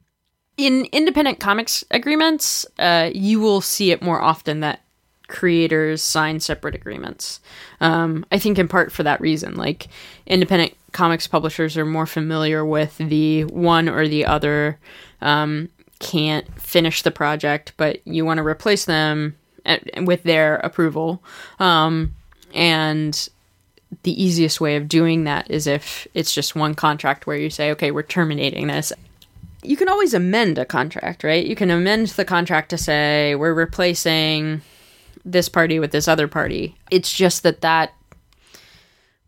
In independent comics agreements, uh, you will see it more often that creators sign separate agreements. Um, I think in part for that reason. Like independent comics publishers are more familiar with the one or the other um, can't finish the project, but you want to replace them at, with their approval. Um, and the easiest way of doing that is if it's just one contract where you say, okay, we're terminating this. You can always amend a contract, right? You can amend the contract to say, we're replacing this party with this other party. It's just that that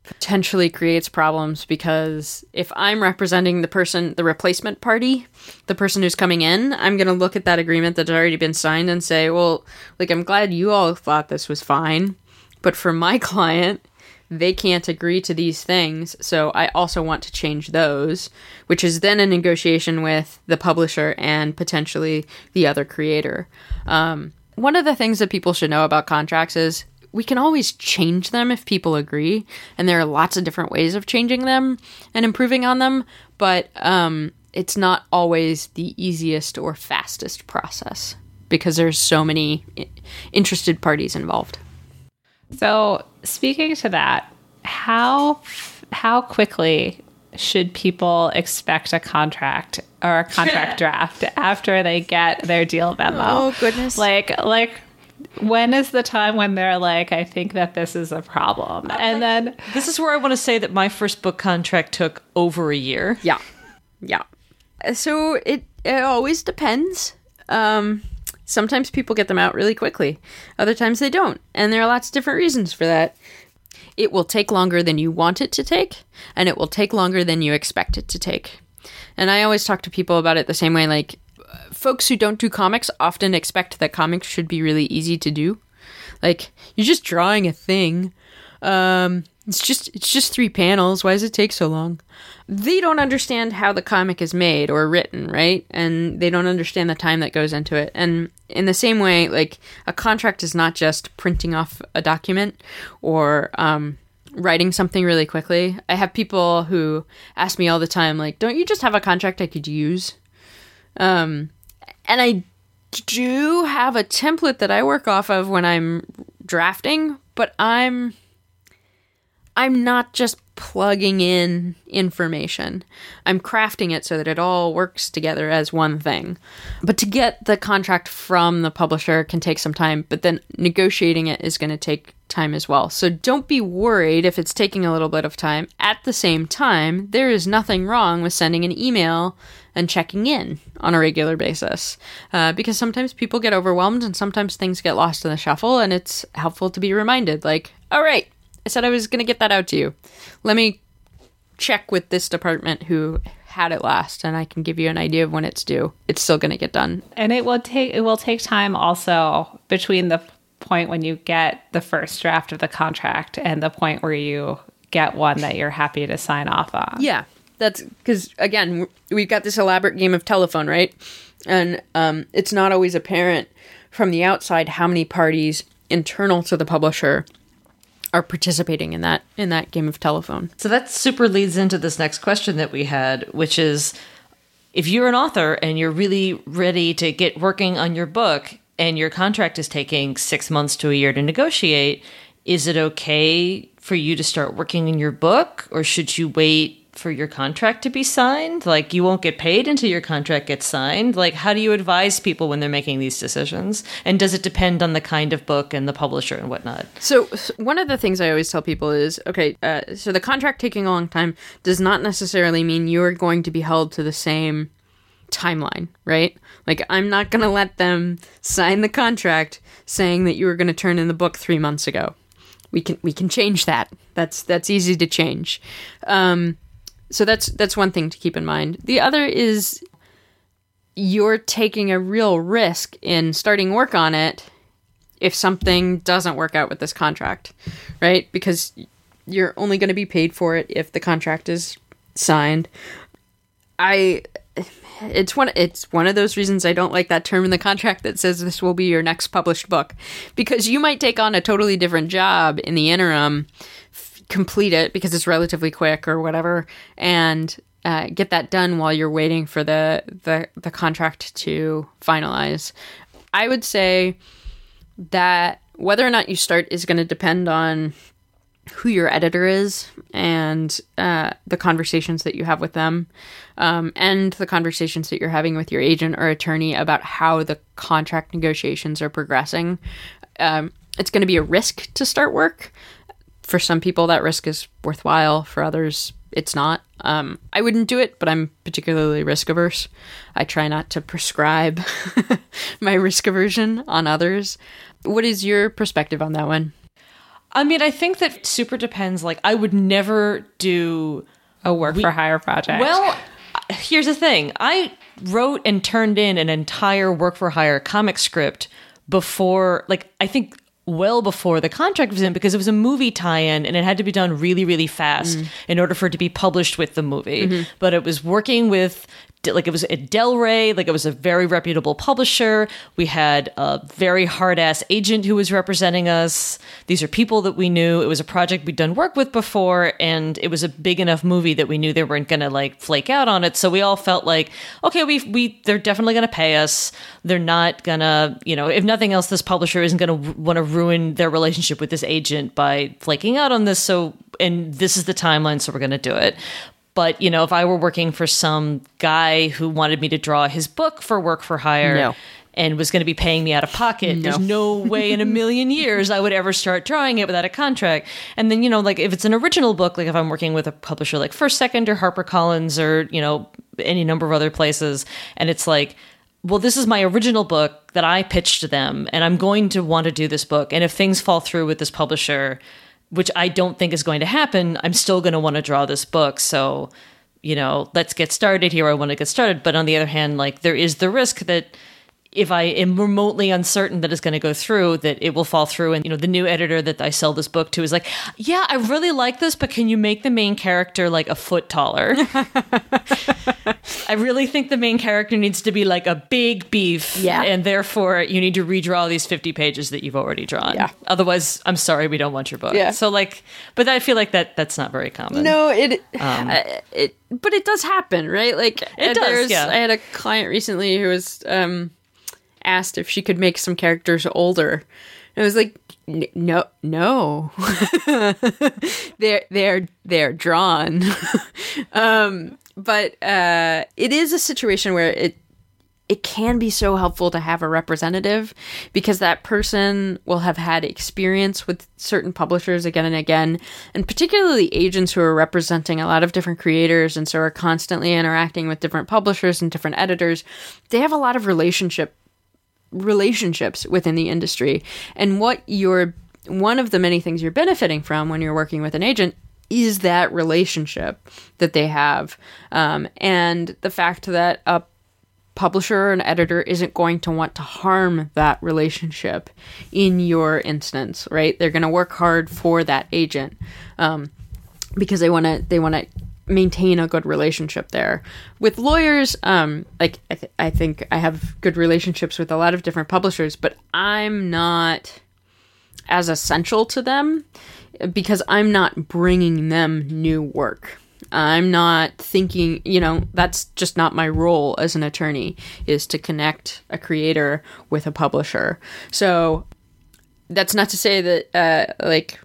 potentially creates problems because if I'm representing the person, the replacement party, the person who's coming in, I'm going to look at that agreement that's already been signed and say, well, like, I'm glad you all thought this was fine, but for my client, they can't agree to these things, so I also want to change those, which is then a negotiation with the publisher and potentially the other creator. Um, one of the things that people should know about contracts is we can always change them if people agree, and there are lots of different ways of changing them and improving on them, but um, it's not always the easiest or fastest process because there's so many interested parties involved. So, speaking to that, how how quickly should people expect a contract or a contract draft after they get their deal memo? Oh goodness! Like like when is the time when they're like, I think that this is a problem? And then This is where I want to say that my first book contract took over a year. Yeah, yeah. So it it always depends. Um, sometimes people get them out really quickly. Other times they don't, and there are lots of different reasons for that. It will take longer than you want it to take, and it will take longer than you expect it to take. And I always talk to people about it the same way. Like folks who don't do comics often expect that comics should be really easy to do. Like you're just drawing a thing. Um, it's just it's just three panels. Why does it take so long? They don't understand how the comic is made or written, right? And they don't understand the time that goes into it. And in the same way, like a contract is not just printing off a document or um, writing something really quickly. I have people who ask me all the time, like, "Don't you just have a contract I could use?" Um, and I do have a template that I work off of when I'm drafting, but I'm I'm not just plugging in information. I'm crafting it so that it all works together as one thing. But to get the contract from the publisher can take some time, but then negotiating it is going to take time as well. So don't be worried if it's taking a little bit of time. At the same time, there is nothing wrong with sending an email and checking in on a regular basis uh, because sometimes people get overwhelmed and sometimes things get lost in the shuffle, and it's helpful to be reminded like, all right, I said I was going to get that out to you. Let me check with this department who had it last and I can give you an idea of when it's due. It's still going to get done. And it will take it will take time also between the point when you get the first draft of the contract and the point where you get one that you're happy to sign off on. Yeah. That's because again, we've got this elaborate game of telephone, right? And um, it's not always apparent from the outside how many parties internal to the publisher are participating in that in that game of telephone. So that super leads into this next question that we had, which is if you're an author and you're really ready to get working on your book and your contract is taking 6 months to a year to negotiate, is it okay for you to start working on your book or should you wait for your contract to be signed? Like you won't get paid until your contract gets signed. Like how do you advise people when they're making these decisions? And does it depend on the kind of book and the publisher and whatnot? So one of the things I always tell people is, okay, uh, so the contract taking a long time does not necessarily mean you're going to be held to the same timeline, right? Like I'm not going to let them sign the contract saying that you were going to turn in the book 3 months ago. We can we can change that. That's that's easy to change. Um, so that's that's one thing to keep in mind. The other is you're taking a real risk in starting work on it if something doesn't work out with this contract, right? Because you're only going to be paid for it if the contract is signed. I it's one it's one of those reasons I don't like that term in the contract that says this will be your next published book because you might take on a totally different job in the interim complete it because it's relatively quick or whatever, and uh, get that done while you're waiting for the, the the contract to finalize. I would say that whether or not you start is going to depend on who your editor is and uh, the conversations that you have with them um, and the conversations that you're having with your agent or attorney about how the contract negotiations are progressing um, it's going to be a risk to start work for some people that risk is worthwhile for others it's not um, i wouldn't do it but i'm particularly risk averse i try not to prescribe my risk aversion on others what is your perspective on that one I mean, I think that super depends. Like, I would never do. A work for hire project. Well, here's the thing I wrote and turned in an entire work for hire comic script before, like, I think well before the contract was in because it was a movie tie-in and it had to be done really really fast mm. in order for it to be published with the movie. Mm-hmm. But it was working with like it was at Del Rey, like it was a very reputable publisher. We had a very hard ass agent who was representing us. These are people that we knew. It was a project we'd done work with before, and it was a big enough movie that we knew they weren't gonna like flake out on it. So we all felt like, okay, we we they're definitely gonna pay us. They're not gonna, you know, if nothing else, this publisher isn't gonna want to ruin their relationship with this agent by flaking out on this. So and this is the timeline, so we're gonna do it. But you know, if I were working for some guy who wanted me to draw his book for work for hire No. and was going to be paying me out of pocket, there's no way in a million years I would ever start drawing it without a contract. And then you know, like if it's an original book, like if I'm working with a publisher like First Second or HarperCollins or you know any number of other places, and it's like. Well, this is my original book that I pitched to them, and I'm going to want to do this book. And if things fall through with this publisher, which I don't think is going to happen, I'm still going to want to draw this book. So, you know, let's get started here. I want to get started. But on the other hand, like there is the risk that if I am remotely uncertain that it's going to go through, that it will fall through. And, you know, the new editor that I sell this book to is like, yeah, I really like this, but can you make the main character like a foot taller? I really think the main character needs to be like a big beef. Yeah. And therefore, you need to redraw these 50 pages that you've already drawn. Yeah. Otherwise, I'm sorry, we don't want your book. Yeah. So, like, but I feel like that that's not very common. No, it, uh, it, but it does happen, right? Like it does, yeah. I had a client recently who was um, asked if she could make some characters older. And I was like, "N- no, no, they're they're they're drawn. um, but uh, it is a situation where it it can be so helpful to have a representative because that person will have had experience with certain publishers again and again, and particularly agents who are representing a lot of different creators and so are constantly interacting with different publishers and different editors. They have a lot of relationship relationships within the industry. And what you're one of the many things you're benefiting from when you're working with an agent is that relationship that they have. Um, and the fact that a publisher or an editor isn't going to want to harm that relationship in your instance, right? They're going to work hard for that agent um, because they want to they want to maintain a good relationship there. With lawyers, um, like I, th- I think I have good relationships with a lot of different publishers, but I'm not as essential to them because I'm not bringing them new work. I'm not thinking, you know, that's just not my role as an attorney is to connect a creator with a publisher. So that's not to say that uh like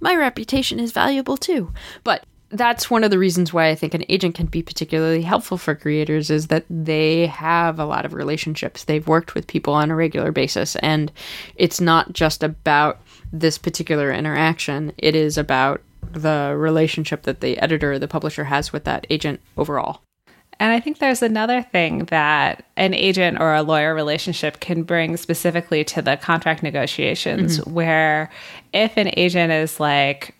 my reputation is valuable too. But that's one of the reasons why I think an agent can be particularly helpful for creators is that they have a lot of relationships. They've worked with people on a regular basis and it's not just about this particular interaction. It is about the relationship that the editor or the publisher has with that agent overall. And I think there's another thing that an agent or a lawyer relationship can bring specifically to the contract negotiations, mm-hmm. where if an agent is like,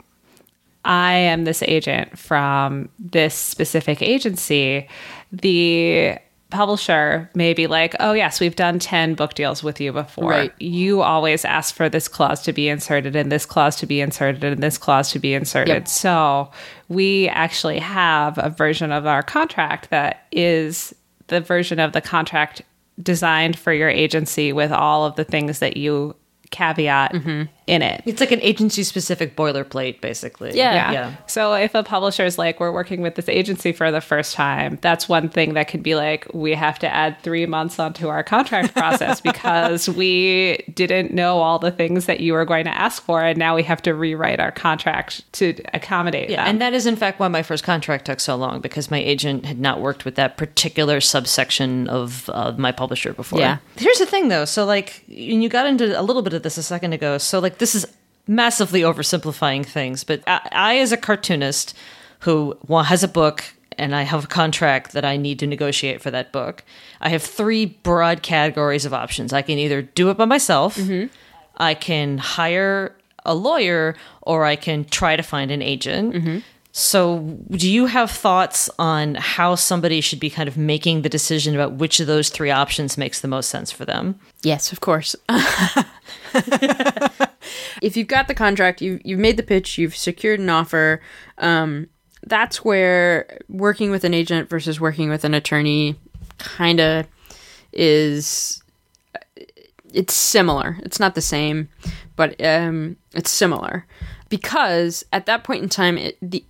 I am this agent from this specific agency, the publisher may be like, oh, yes, we've done 10 book deals with you before. Right. You always ask for this clause to be inserted and this clause to be inserted and this clause to be inserted. Yep. So we actually have a version of our contract that is the version of the contract designed for your agency with all of the things that you caveat mm-hmm. In it. It's like an agency specific boilerplate, basically. Yeah. Yeah. So if a publisher is like, we're working with this agency for the first time, that's one thing that could be like, we have to add three months onto our contract process because we didn't know all the things that you were going to ask for. And now we have to rewrite our contract to accommodate Yeah, them. and that is in fact why my first contract took so long because my agent had not worked with that particular subsection of uh, my publisher before. Yeah. Here's the thing though. So like, and you got into a little bit of this a second ago. So like, this is massively oversimplifying things, but I, I as a cartoonist who has a book and I have a contract that I need to negotiate for that book, I have three broad categories of options. I can either do it by myself, mm-hmm. I can hire a lawyer, or I can try to find an agent. Mm-hmm. So, do you have thoughts on how somebody should be kind of making the decision about which of those three options makes the most sense for them? Yes, of course. if you've got the contract, you you've made the pitch, you've secured an offer. Um, that's where working with an agent versus working with an attorney kind of is. It's similar. It's not the same, but um, it's similar because at that point in time, it, the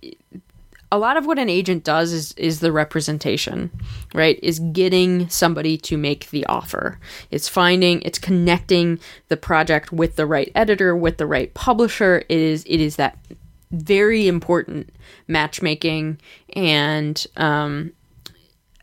a lot of what an agent does is is the representation right? Is getting somebody to make the offer. It's finding it's connecting the project with the right editor with the right publisher. It is it is that very important matchmaking and um,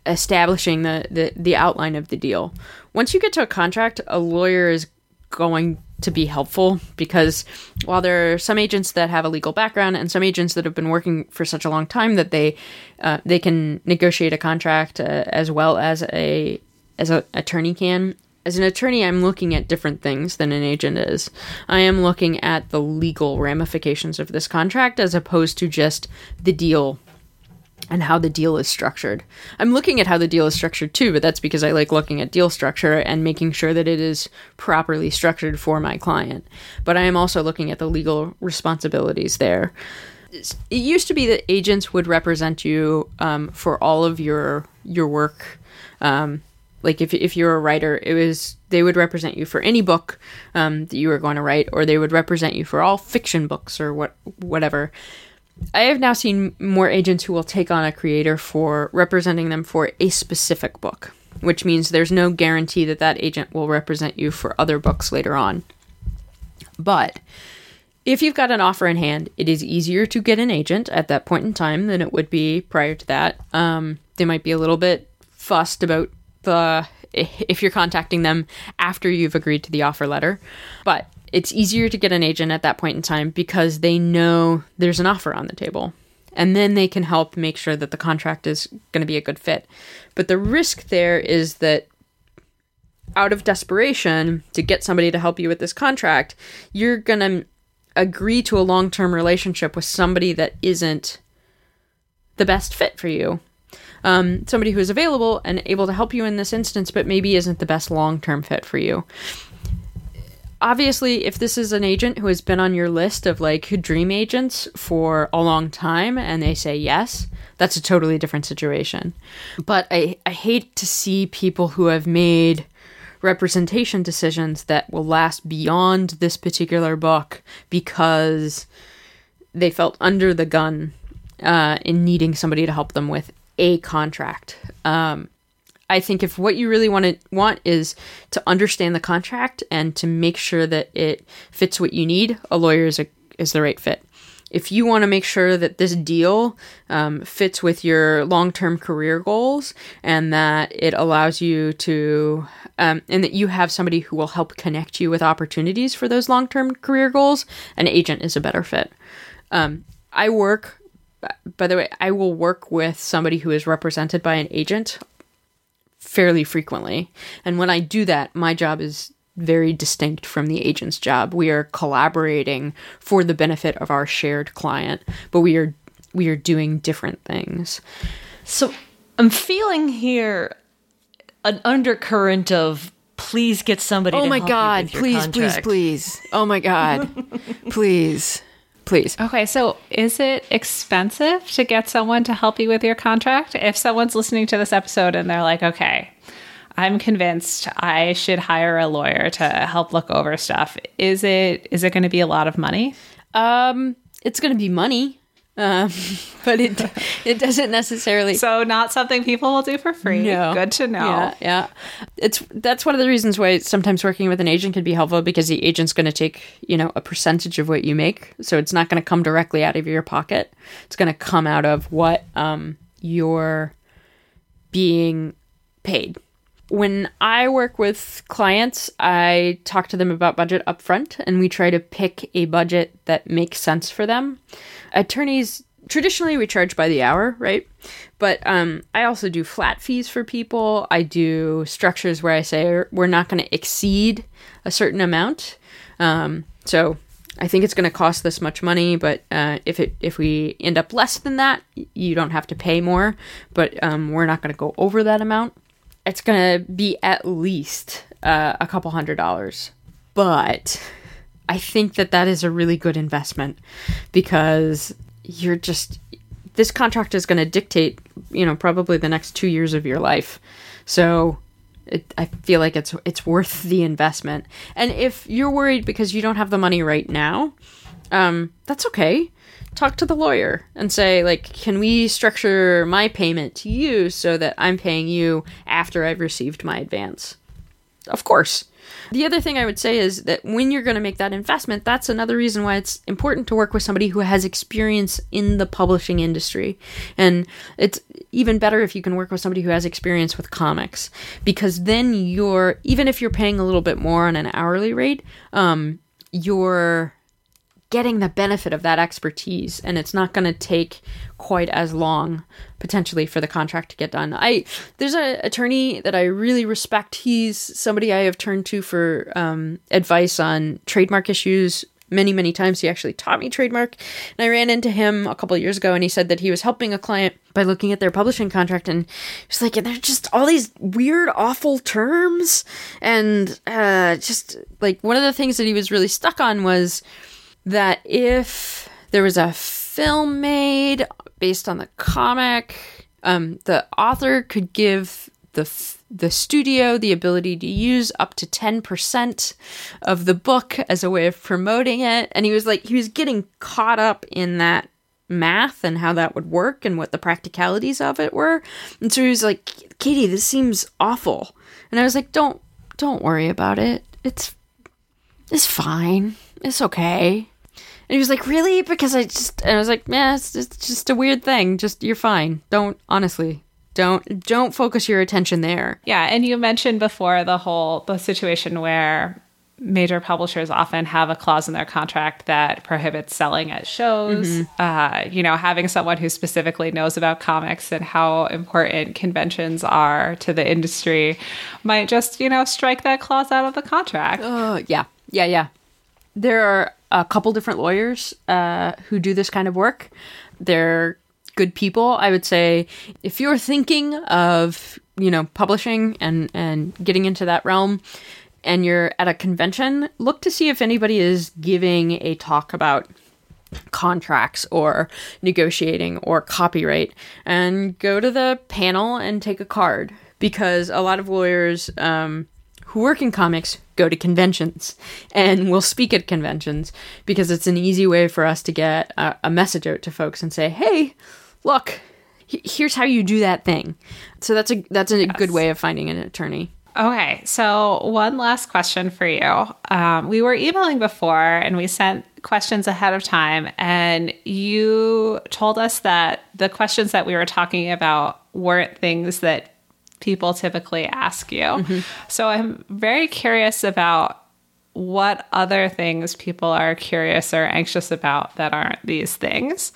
establishing the, the the outline of the deal. Once you get to a contract a lawyer is going to be helpful because while there are some agents that have a legal background and some agents that have been working for such a long time that they uh, they can negotiate a contract uh, as well as a as an attorney can as an attorney i'm looking at different things than an agent is. I am looking at the legal ramifications of this contract as opposed to just the deal and how the deal is structured. I'm looking at how the deal is structured too, but that's because I like looking at deal structure and making sure that it is properly structured for my client. But I am also looking at the legal responsibilities there. It used to be that agents would represent you um, for all of your your work. Um, like if if you're a writer, it was they would represent you for any book um, that you were going to write, or they would represent you for all fiction books or what whatever. I have now seen more agents who will take on a creator for representing them for a specific book, which means there's no guarantee that that agent will represent you for other books later on. But if you've got an offer in hand, it is easier to get an agent at that point in time than it would be prior to that. Um, they might be a little bit fussed about the if you're contacting them after you've agreed to the offer letter, but it's easier to get an agent at that point in time because they know there's an offer on the table. And then they can help make sure that the contract is going to be a good fit. But the risk there is that out of desperation to get somebody to help you with this contract, you're going to agree to a long term relationship with somebody that isn't the best fit for you. Um, somebody who is available and able to help you in this instance, but maybe isn't the best long term fit for you obviously if this is an agent who has been on your list of like dream agents for a long time and they say yes that's a totally different situation. But i, I hate to see people who have made representation decisions that will last beyond this particular book because they felt under the gun uh, in needing somebody to help them with a contract. Um, I think if what you really want to want is to understand the contract and to make sure that it fits what you need, a lawyer is a, is the right fit. If you want to make sure that this deal um, fits with your long term career goals and that it allows you to, um, and that you have somebody who will help connect you with opportunities for those long term career goals, an agent is a better fit. Um, I work, by the way, I will work with somebody who is represented by an agent fairly frequently. And when I do that, my job is very distinct from the agent's job. We are collaborating for the benefit of our shared client, but we are we are doing different things. So I'm feeling here an undercurrent of please get somebody. Oh to my god, please, please, please. Oh my god. please. Please. Okay, so is it expensive to get someone to help you with your contract? If someone's listening to this episode and they're like, okay, I'm convinced I should hire a lawyer to help look over stuff. Is it is it going to be a lot of money? Um, it's going to be money, um, but it it doesn't necessarily. So not something people will do for free. No. Good to know. Yeah, yeah. It's that's one of the reasons why sometimes working with an agent can be helpful because the agent's going to take you know a percentage of what you make, so it's not going to come directly out of your pocket. It's going to come out of what um you're being paid. When I work with clients, I talk to them about budget upfront and we try to pick a budget that makes sense for them. Attorneys traditionally we charge by the hour, right? But um, I also do flat fees for people. I do structures where I say we're not going to exceed a certain amount. Um, so I think it's going to cost this much money, but uh, if it if we end up less than that, you don't have to pay more. But um, we're not going to go over that amount. It's going to be at least uh, a couple hundred dollars, but I think that that is a really good investment because you're just this contract is going to dictate, you know, probably the next two years of your life. So it, I feel like it's it's worth the investment. And if you're worried because you don't have the money right now, um, that's okay. Talk to the lawyer and say like, can we structure my payment to you so that I'm paying you after I've received my advance? Of course. The other thing I would say is that when you're going to make that investment, that's another reason why it's important to work with somebody who has experience in the publishing industry. And it's even better if you can work with somebody who has experience with comics because then you're even if you're paying a little bit more on an hourly rate, um, you're getting the benefit of that expertise and it's not going to take quite as long potentially for the contract to get done. I there's an attorney that I really respect. He's somebody I have turned to for um, advice on trademark issues many many times. He actually taught me trademark, and I ran into him a couple years ago, and he said that he was helping a client by looking at their publishing contract, and he's like, and "There's just all these weird, awful terms," and uh, just like one of the things that he was really stuck on was that if there was a film made based on the comic, um, the author could give the the studio the ability to use up to 10% of the book as a way of promoting it. And he was like he was getting caught up in that math and how that would work and what the practicalities of it were. And so he was like katie this seems awful. And i was like don't don't worry about it. It's it's fine. It's okay he was like, "Really?" Because I just, and I was like, "Yeah, it's, it's just a weird thing. Just you're fine. Don't honestly, don't don't focus your attention there." Yeah, and you mentioned before the whole the situation where major publishers often have a clause in their contract that prohibits selling at shows. Uh, you know, having someone who specifically knows about comics and how important conventions are to the industry might just, you know, strike that clause out of the contract. Uh, yeah, yeah, yeah. There are a couple different lawyers uh, who do this kind of work. They're good people. I would say if you're thinking of you know publishing and and getting into that realm, and you're at a convention, look to see if anybody is giving a talk about contracts or negotiating or copyright and go to the panel and take a card because a lot of lawyers um, who work in comics go to conventions and will speak at conventions because it's an easy way for us to get a, a message out to folks and say, "Hey, look, he- here's how you do that thing." So that's a that's a good way of finding an attorney. Okay, so one last question for you. Um, we were emailing before and we sent questions ahead of time, and you told us that the questions that we were talking about weren't things that people typically ask you. So I'm very curious about what other things people are curious or anxious about that aren't these things.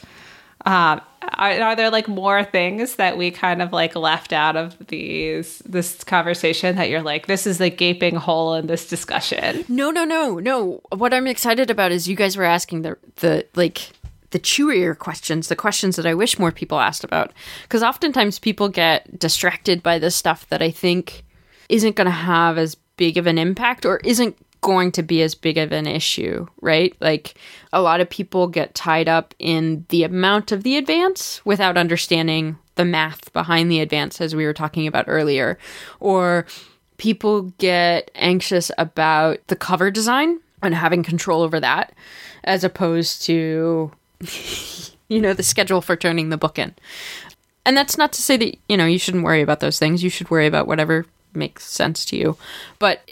Um, are, are there like more things that we kind of like left out of these this conversation that you're like this is the gaping hole in this discussion? No, no, no, no. What I'm excited about is you guys were asking the the like the chewier questions, the questions that I wish more people asked about. Because oftentimes people get distracted by this stuff that I think isn't going to have as big of an impact or isn't going to be as big of an issue, right? Like a lot of people get tied up in the amount of the advance without understanding the math behind the advance, as we were talking about earlier. Or people get anxious about the cover design and having control over that, as opposed to, you know, the schedule for turning the book in. And that's not to say that, you know, you shouldn't worry about those things. You should worry about whatever makes sense to you. But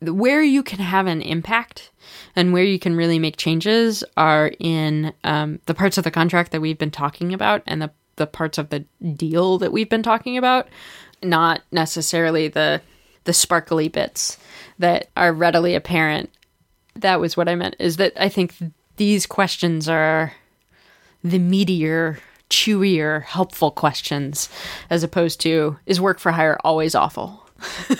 where you can have an impact and where you can really make changes are in um, the parts of the contract that we've been talking about and the, the parts of the deal that we've been talking about, not necessarily the the sparkly bits that are readily apparent. That was what I meant. Is that I think these questions are the meatier, chewier, helpful questions, as opposed to is work for hire always awful?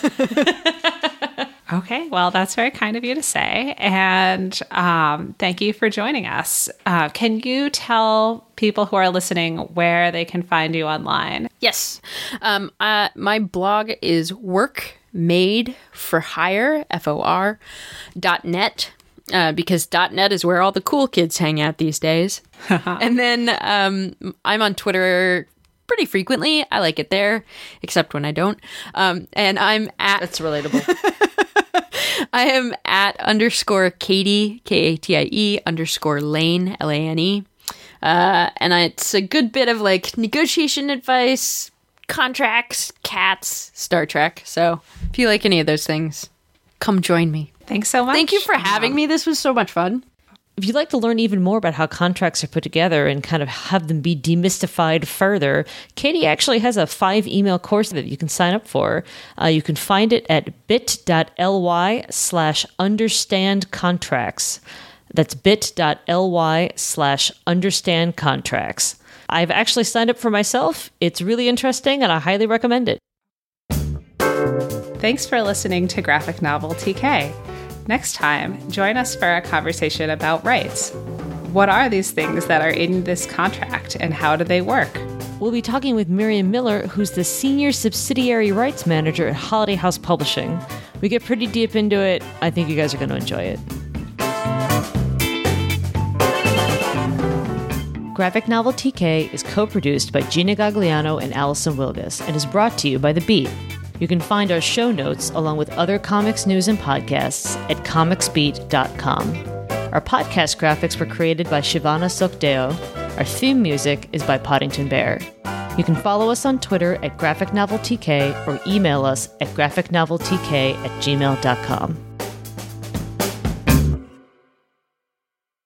Okay, well, that's very kind of you to say. And um, thank you for joining us. Uh, can you tell people who are listening where they can find you online? Yes. Um, uh, my blog is work made for hire, F O R, dot net. Uh, because .net is where all the cool kids hang out these days. and then um, I'm on Twitter pretty frequently. I like it there, except when I don't. Um, and I'm at That's relatable. I am at underscore Katie K A T I E underscore Lane L A N E, uh, and it's a good bit of like negotiation advice, contracts, cats, Star Trek. So if you like any of those things, come join me. Thanks so much. Thank you for having me. This was so much fun. If you'd like to learn even more about how contracts are put together and kind of have them be demystified further, Katie actually has a five email course that you can sign up for. Uh, you can find it at bit.ly slash understand contracts. That's bit.ly slash understand contracts. I've actually signed up for myself. It's really interesting and I highly recommend it. Thanks for listening to Graphic Novel TK. Next time, join us for a conversation about rights. What are these things that are in this contract and how do they work? We'll be talking with Miriam Miller, who's the Senior Subsidiary Rights Manager at Holiday House Publishing. We get pretty deep into it. I think you guys are going to enjoy it. Graphic Novel TK is co produced by Gina Gagliano and Alison Wilgus and is brought to you by The Beat. You can find our show notes along with other comics news and podcasts at comicsbeat.com. Our podcast graphics were created by Shivana Sookdeo. Our theme music is by Poddington Bear. You can follow us on Twitter at Graphic Novel TK or email us at graphicnoveltk at gmail.com.